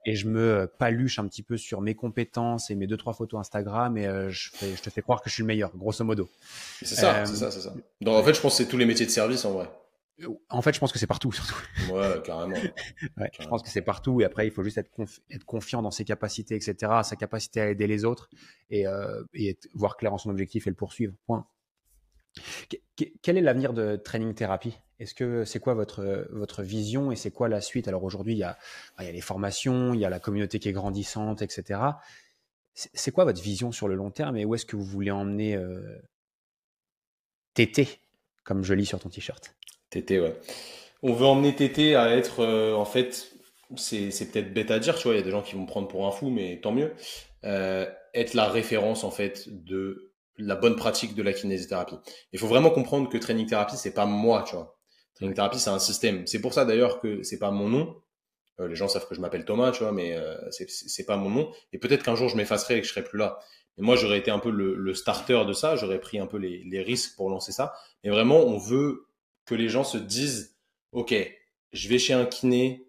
Et je me paluche un petit peu sur mes compétences et mes deux, trois photos Instagram et euh, je, fais, je te fais croire que je suis le meilleur, grosso modo. C'est ça, c'est ça, c'est ça. Donc, en fait, je pense que c'est tous les métiers de service en vrai. En fait, je pense que c'est partout, surtout. Ouais, carrément. Je pense que c'est partout. Et après, il faut juste être, être, confiant dans ses capacités, etc., sa capacité à aider les autres et, euh, et voir clair en son objectif et le poursuivre. Point. quel est l'avenir de training thérapie Est-ce que c'est quoi votre, votre vision et c'est quoi la suite? Alors aujourd'hui, il y, a, il y a les formations, il y a la communauté qui est grandissante, etc. C'est quoi votre vision sur le long terme et où est-ce que vous voulez emmener euh, TT, comme je lis sur ton t-shirt? On veut emmener TT à être, euh, en fait, c'est peut-être bête à dire, tu vois, il y a des gens qui vont prendre pour un fou, mais tant mieux. Euh, être la référence, en fait, de la bonne pratique de la kinésithérapie. Il faut vraiment comprendre que training thérapie, c'est pas moi, tu vois. Training thérapie, c'est un système. C'est pour ça d'ailleurs que c'est pas mon nom. Euh, les gens savent que je m'appelle Thomas, tu vois, mais euh, c'est pas mon nom. Et peut-être qu'un jour je m'effacerai et que je serai plus là. Et moi, j'aurais été un peu le, le starter de ça. J'aurais pris un peu les, les risques pour lancer ça. Mais vraiment, on veut que les gens se disent, OK, je vais chez un kiné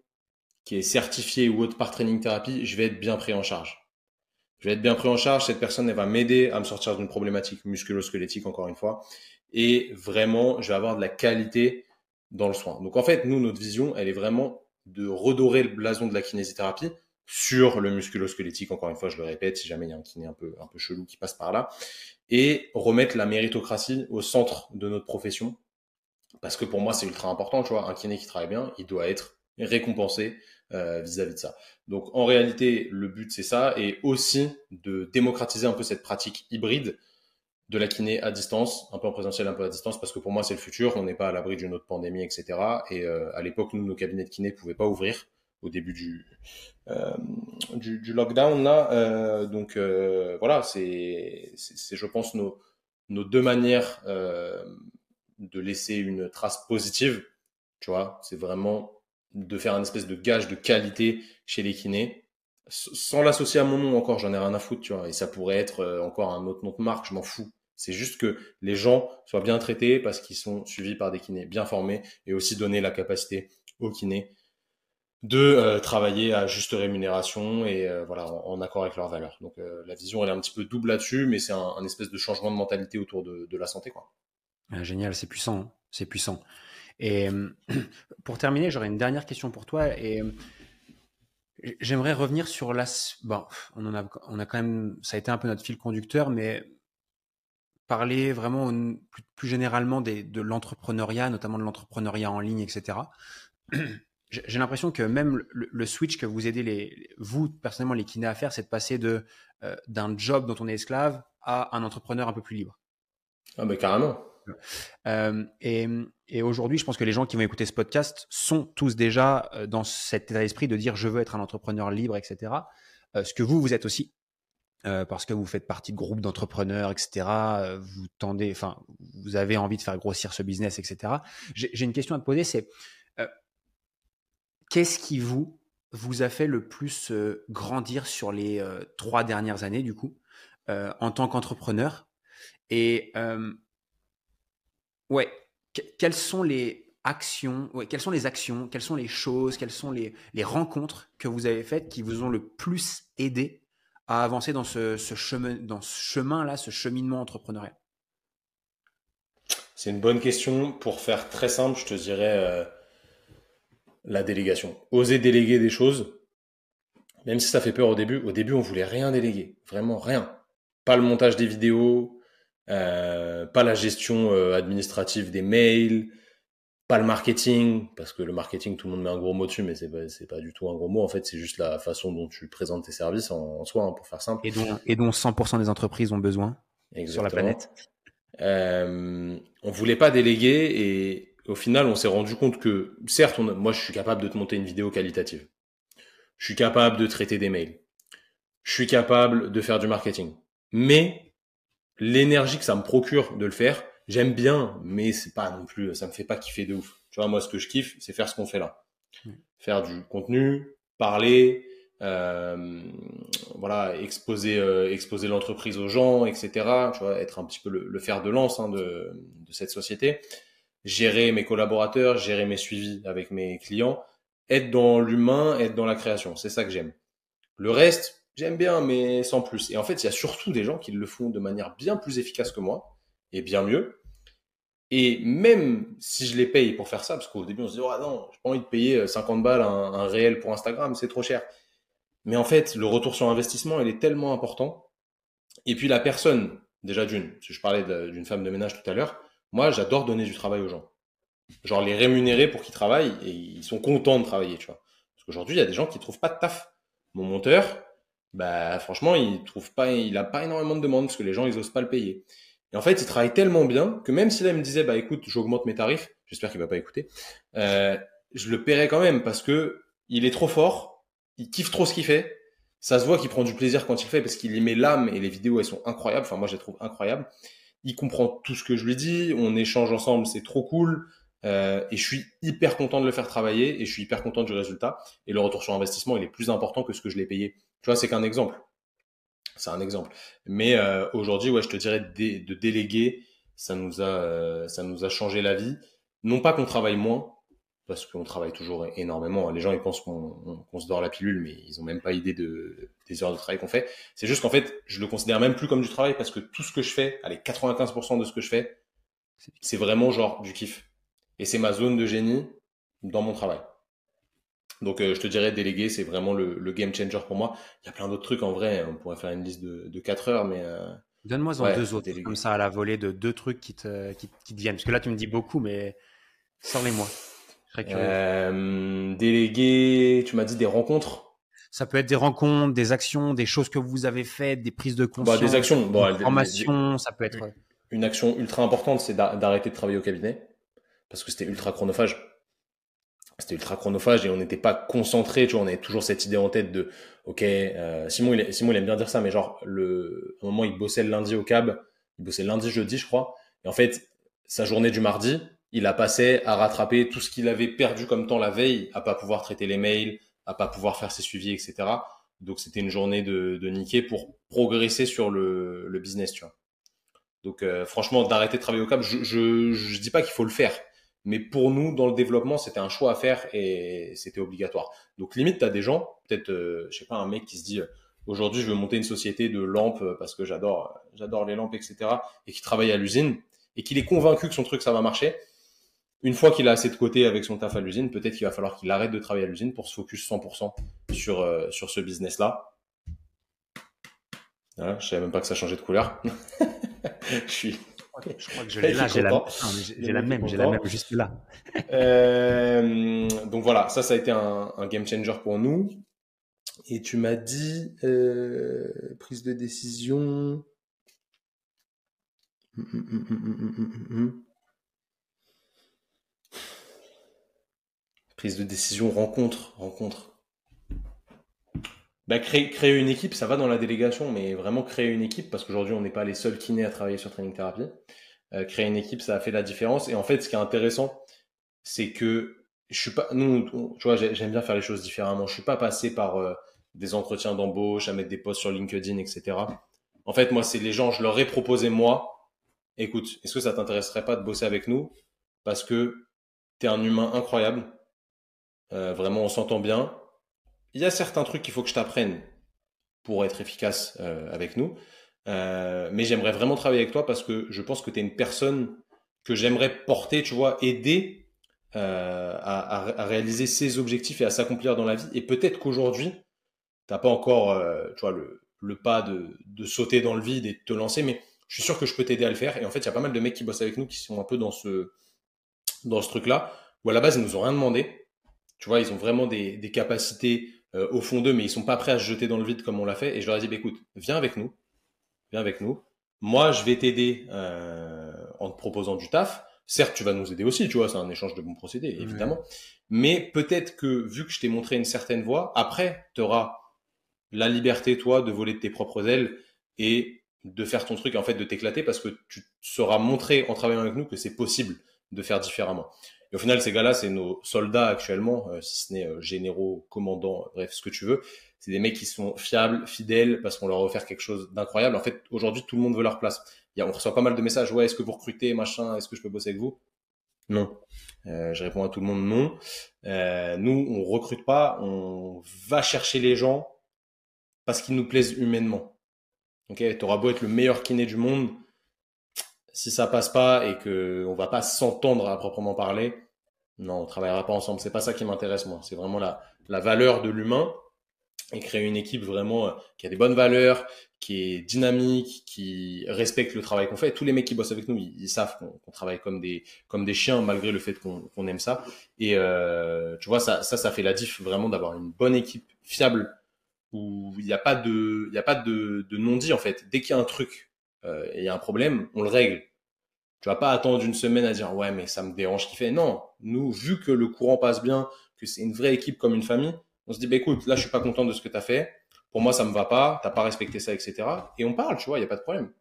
qui est certifié ou autre par training thérapie, je vais être bien pris en charge. Je vais être bien pris en charge, cette personne, elle va m'aider à me sortir d'une problématique musculo-squelettique, encore une fois. Et vraiment, je vais avoir de la qualité dans le soin. Donc en fait, nous, notre vision, elle est vraiment de redorer le blason de la kinésithérapie sur le musculo-squelettique, encore une fois, je le répète, si jamais il y a un kiné un peu, un peu chelou qui passe par là, et remettre la méritocratie au centre de notre profession, parce que pour moi, c'est ultra important, tu vois. Un kiné qui travaille bien, il doit être récompensé euh, vis-à-vis de ça. Donc en réalité, le but c'est ça, et aussi de démocratiser un peu cette pratique hybride de la kiné à distance, un peu en présentiel, un peu à distance, parce que pour moi c'est le futur, on n'est pas à l'abri d'une autre pandémie, etc. Et euh, à l'époque, nous, nos cabinets de kiné pouvaient pas ouvrir au début du, euh, du, du, lockdown là. Euh, donc euh, voilà, c'est, je pense, nos, nos deux manières de laisser une trace positive, tu vois, c'est vraiment de faire un espèce de gage de qualité chez les kinés, sans l'associer à mon nom encore, j'en ai rien à foutre, tu vois, et ça pourrait être euh, encore un autre nom de marque, je m'en fous. C'est juste que les gens soient bien traités parce qu'ils sont suivis par des kinés bien formés et aussi donner la capacité aux kinés de euh, travailler à juste rémunération et euh, voilà en, accord avec leurs valeurs. Donc la vision elle est un petit peu double là-dessus, mais c'est un, espèce de changement de mentalité autour de, de la santé quoi. Ah, génial, c'est puissant, c'est puissant. Et pour terminer, j'aurais une dernière question pour toi. Et j'aimerais revenir sur la. On a, quand même, ça a été un peu notre fil conducteur, mais parler vraiment plus, généralement de l'entrepreneuriat, notamment de l'entrepreneuriat en ligne, etc. J'ai l'impression que même le, switch que vous aidez les, vous personnellement les kinés à faire, c'est de passer de euh, d'un job dont on est esclave à un entrepreneur un peu plus libre. Ah mais carrément. Euh, et, aujourd'hui, je pense que les gens qui vont écouter ce podcast sont tous déjà euh, dans cet état d'esprit de dire je veux être un entrepreneur libre, etc. Euh, ce que vous, vous êtes aussi. parce que vous faites partie de groupes d'entrepreneurs, etc. vous tendez, enfin, vous avez envie de faire grossir ce business, etc. J'ai une question à te poser, c'est qu'est-ce qui vous vous a fait le plus grandir sur les trois dernières années, du coup, en tant qu'entrepreneur? Et Ouais. quelles sont les actions, ouais, quelles sont les actions, quelles sont les choses, quelles sont les, les rencontres que vous avez faites qui vous ont le plus aidé à avancer dans ce, chemin, dans ce chemin-là, ce cheminement entrepreneurial? C'est une bonne question. Pour faire très simple, je te dirais euh, la délégation. Oser déléguer des choses, même si ça fait peur au début. Au début, on voulait rien déléguer, vraiment rien. Pas le montage des vidéos, pas la gestion euh, administrative des mails, pas le marketing, parce que le marketing, tout le monde met un gros mot dessus, mais c'est pas, c'est pas du tout un gros mot. En fait, c'est juste la façon dont tu présentes tes services en, soi, hein, pour faire simple. Et dont, et dont 100% des entreprises ont besoin sur la planète. Euh, on voulait pas déléguer et au final, on s'est rendu compte que, certes, moi, je suis capable de te monter une vidéo qualitative. Je suis capable de traiter des mails. Je suis capable de faire du marketing. Mais l'énergie que ça me procure de le faire, j'aime bien, mais c'est pas non plus, ça me fait pas kiffer de ouf. Tu vois, moi, ce que je kiffe, c'est faire ce qu'on fait là. Faire du contenu, parler, euh, voilà, exposer, euh, exposer l'entreprise aux gens, etc. Tu vois, être un petit peu le, fer de lance hein, de, de cette société. Gérer mes collaborateurs, gérer mes suivis avec mes clients, être dans l'humain, être dans la création. C'est ça que j'aime. Le reste, j'aime bien, mais sans plus. Et en fait, il y a surtout des gens qui le font de manière bien plus efficace que moi et bien mieux. Et même si je les paye pour faire ça, parce qu'au début on se dit, oh non, j'ai pas envie de payer 50 euh, balles un, réel pour Instagram, c'est trop cher. Mais en fait, le retour sur investissement, il est tellement important. Et puis la personne, déjà d'une, je parlais d'une femme de ménage tout à l'heure, moi j'adore donner du travail aux gens. Genre les rémunérer pour qu'ils travaillent et ils sont contents de travailler, tu vois. Parce qu'aujourd'hui, il y a des gens qui trouvent pas de taf. Mon monteur, bah franchement, il trouve pas, il a pas énormément de demandes parce que les gens ils osent pas le payer. Et en fait, il travaille tellement bien que même si là, il me disait, bah écoute, j'augmente mes tarifs, j'espère qu'il va pas écouter, euh, je le paierai quand même parce que il est trop fort, il kiffe trop ce qu'il fait. Ça se voit qu'il prend du plaisir quand il fait parce qu'il y met l'âme et les vidéos, elles sont incroyables. Enfin, moi, je les trouve incroyables. Il comprend tout ce que je lui dis, on échange ensemble, c'est trop cool. Euh, et je suis hyper content de le faire travailler et je suis hyper content du résultat. Et le retour sur investissement, il est plus important que ce que je l'ai payé. Tu vois, c'est qu'un exemple. C'est un exemple. Mais euh, aujourd'hui, ouais, je te dirais de, déléguer, ça nous a, euh, ça nous a changé la vie. Non pas qu'on travaille moins, parce qu'on travaille toujours énormément. Les gens, ils pensent qu'on se dort la pilule, mais ils ont même pas idée de, des heures de travail qu'on fait. C'est juste qu'en fait, je le considère même plus comme du travail parce que tout ce que je fais, allez, 95% de ce que je fais, c'est vraiment genre du kiff. Et c'est ma zone de génie dans mon travail. Donc, euh, je te dirais, déléguer, c'est vraiment le, game changer pour moi. Il y a plein d'autres trucs en vrai. On pourrait faire une liste de, de 4 heures, mais. Euh, Donne-moi en deux autres, comme ça à la volée de deux trucs qui te, qui, qui te viennent. Parce que là, tu me dis beaucoup, mais sors-les-moi. Euh, déléguer, tu m'as dit des rencontres? Ça peut être des rencontres, des actions, des choses que vous avez faites, des prises de conscience. Bah, des actions. Bon, des formations, ça peut être. Une action ultra importante, c'est d'arrêter de travailler au cabinet parce que c'était ultra chronophage c'était ultra chronophage et on n'était pas concentré, tu vois, on avait toujours cette idée en tête de, ok, euh, Simon, il, Simon, il aime bien dire ça, mais genre, le, un moment, il bossait le lundi au cab, il bossait le lundi, jeudi, je crois, et en fait, sa journée du mardi, il a passé à rattraper tout ce qu'il avait perdu comme temps la veille, à pas pouvoir traiter les mails, à pas pouvoir faire ses suivis, etc. Donc, c'était une journée de, de niquer pour progresser sur le, le business, tu vois. Donc, euh, franchement, d'arrêter de travailler au cab, je, je, je dis pas qu'il faut le faire mais pour nous, dans le développement, c'était un choix à faire et c'était obligatoire. Donc limite, tu as des gens, peut-être, euh, je sais pas, un mec qui se dit, euh, aujourd'hui, je veux monter une société de lampes euh, parce que j'adore, j'adore les lampes, etc. et qui travaille à l'usine et qu'il est convaincu que son truc, ça va marcher. Une fois qu'il a assez de côté avec son taf à l'usine, peut-être qu'il va falloir qu'il arrête de travailler à l'usine pour se focus 100% sur, sur ce business-là. Voilà, je savais même pas que ça changeait de couleur. je suis, je crois que je l'ai là, j'ai la, la, même, j'ai la même juste là. euh, donc voilà, ça, ça a été un, un, game changer pour nous. Et tu m'as dit euh, prise de décision. Prise de décision, rencontre, rencontre. Bah, créer, créer une équipe, ça va dans la délégation, mais vraiment créer une équipe, parce qu'aujourd'hui, on n'est pas les seuls kinés à travailler sur Training Therapy. Euh, créer une équipe, ça a fait la différence. Et en fait, ce qui est intéressant, c'est que je suis pas, nous, tu vois, j'aime bien faire les choses différemment. Je suis pas passé par euh, des entretiens d'embauche, à mettre des posts sur LinkedIn, etc. En fait, moi, c'est les gens, je leur ai proposé moi, écoute, est-ce que ça t'intéresserait pas de bosser avec nous? Parce que tu es un humain incroyable, euh, vraiment, on s'entend bien il y a certains trucs qu'il faut que je t'apprenne pour être efficace avec nous. mais j'aimerais vraiment travailler avec toi parce que je pense que tu es une personne que j'aimerais porter, tu vois, aider à, réaliser ses objectifs et à s'accomplir dans la vie. Et peut-être qu'aujourd'hui, tu n'as pas encore tu vois, le, pas de, sauter dans le vide et de te lancer, mais je suis sûr que je peux t'aider à le faire. Et en fait, il y a pas mal de mecs qui bossent avec nous qui sont un peu dans ce, dans ce truc-là, où à la base, ils nous ont rien demandé. Tu vois, ils ont vraiment des capacités euh, au fond d'eux, mais ils sont pas prêts à se jeter dans le vide comme on l'a fait. Et je leur ai dit, bah, écoute, viens avec nous. Viens avec nous. Moi, je vais t'aider euh, en te proposant du taf. Certes, tu vas nous aider aussi, tu vois, c'est un échange de bons procédés, évidemment. Mais peut-être que, vu que je t'ai montré une certaine voie, après, tu auras la liberté, toi, de voler de tes propres ailes et de faire ton truc, en fait, de t'éclater parce que tu seras montré en travaillant avec nous que c'est possible de faire différemment. Et au final, ces gars-là, c'est nos soldats actuellement, euh, si ce n'est euh, généraux, commandants, bref, ce que tu veux. C'est des mecs qui sont fiables, fidèles, parce qu'on leur a offert quelque chose d'incroyable. En fait, aujourd'hui, tout le monde veut leur place. Y a, on reçoit pas mal de messages. Ouais, est-ce que vous recrutez, machin Est-ce que je peux bosser avec vous? Non. Euh, je réponds à tout le monde non. Euh, nous, on recrute pas. On va chercher les gens parce qu'ils nous plaisent humainement. Ok, t'auras beau être le meilleur kiné du monde, si ça passe pas et que on va pas s'entendre à proprement parler, non, on travaillera pas ensemble. C'est pas ça qui m'intéresse moi. C'est vraiment la, la valeur de l'humain et créer une équipe vraiment euh, qui a des bonnes valeurs, qui est dynamique, qui respecte le travail qu'on fait. Tous les mecs qui bossent avec nous, ils, savent qu'on travaille comme des comme des chiens malgré le fait qu'on aime ça. Et euh, tu vois ça ça ça fait la diff vraiment d'avoir une bonne équipe fiable où il n'y a pas de, il y a pas de, de non-dit en fait. Dès qu'il y a un truc euh, il y a un problème, on le règle. Tu vas pas attendre une semaine à dire ouais mais ça me dérange qui fait. Non, nous vu que le courant passe bien, que c'est une vraie équipe comme une famille, on se dit bah écoute là je suis pas content de ce que tu as fait. Pour moi ça me va pas, t'as pas respecté ça etc. Et on parle, tu vois, il y a pas de problème,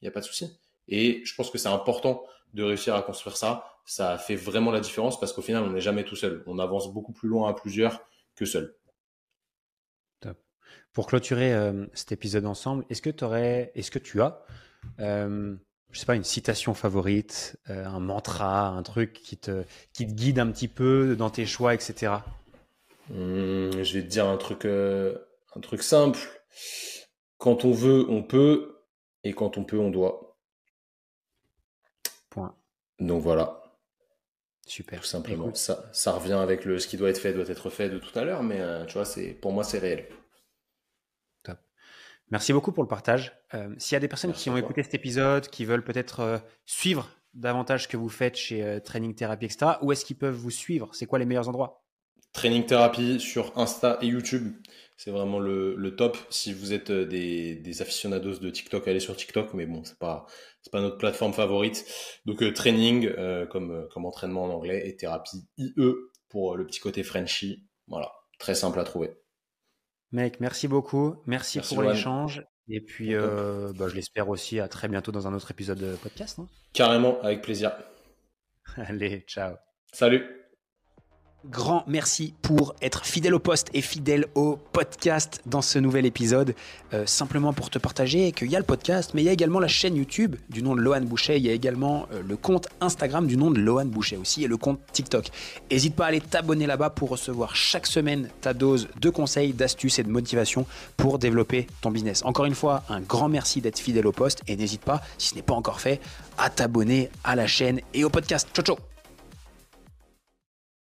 il y a pas de souci. Et je pense que c'est important de réussir à construire ça. Ça fait vraiment la différence parce qu'au final on n'est jamais tout seul. On avance beaucoup plus loin à plusieurs que seul. Pour clôturer euh, cet épisode ensemble, est-ce que, aurais, est-ce que tu as, euh, je sais pas, une citation favorite, euh, un mantra, un truc qui te, qui te guide un petit peu dans tes choix, etc. Mmh, je vais te dire un truc, un truc simple. Quand on veut, on peut, et quand on peut, on doit. Point. Donc voilà. Super. Tout simplement. Ça, ça revient avec le ce qui doit être fait doit être fait de tout à l'heure, mais tu vois, c'est pour moi c'est réel. Merci beaucoup pour le partage. Euh, s'il y a des personnes qui ont écouté cet épisode, qui veulent peut-être euh, suivre davantage ce que vous faites chez euh, Training Therapy, etc., où est-ce qu'ils peuvent vous suivre? C'est quoi les meilleurs endroits? Training Therapy sur Insta et YouTube. C'est vraiment le, top. Si vous êtes des, des, aficionados de TikTok, allez sur TikTok, mais bon, c'est pas c'est pas notre plateforme favorite. Donc training comme comme entraînement en anglais et thérapie IE pour le petit côté Frenchy. Voilà, très simple à trouver. Mec, merci beaucoup. Merci, pour l'échange. Et puis, euh, bah, je l'espère aussi à très bientôt dans un autre épisode de podcast. Hein. Carrément, avec plaisir. Allez, ciao. Salut grand merci pour être fidèle au poste et fidèle au podcast dans ce nouvel épisode. Euh, simplement pour te partager qu'il y a le podcast, mais il y a également la chaîne YouTube du nom de Lohan Boucher. Il y a également euh, le compte Instagram du nom de Lohan Boucher aussi et le compte TikTok. N'hésite pas à aller t'abonner là-bas pour recevoir chaque semaine ta dose de conseils, d'astuces et de motivation pour développer ton business. Encore une fois, un grand merci d'être fidèle au poste et n'hésite pas, si ce n'est pas encore fait, à t'abonner à la chaîne et au podcast. Ciao ciao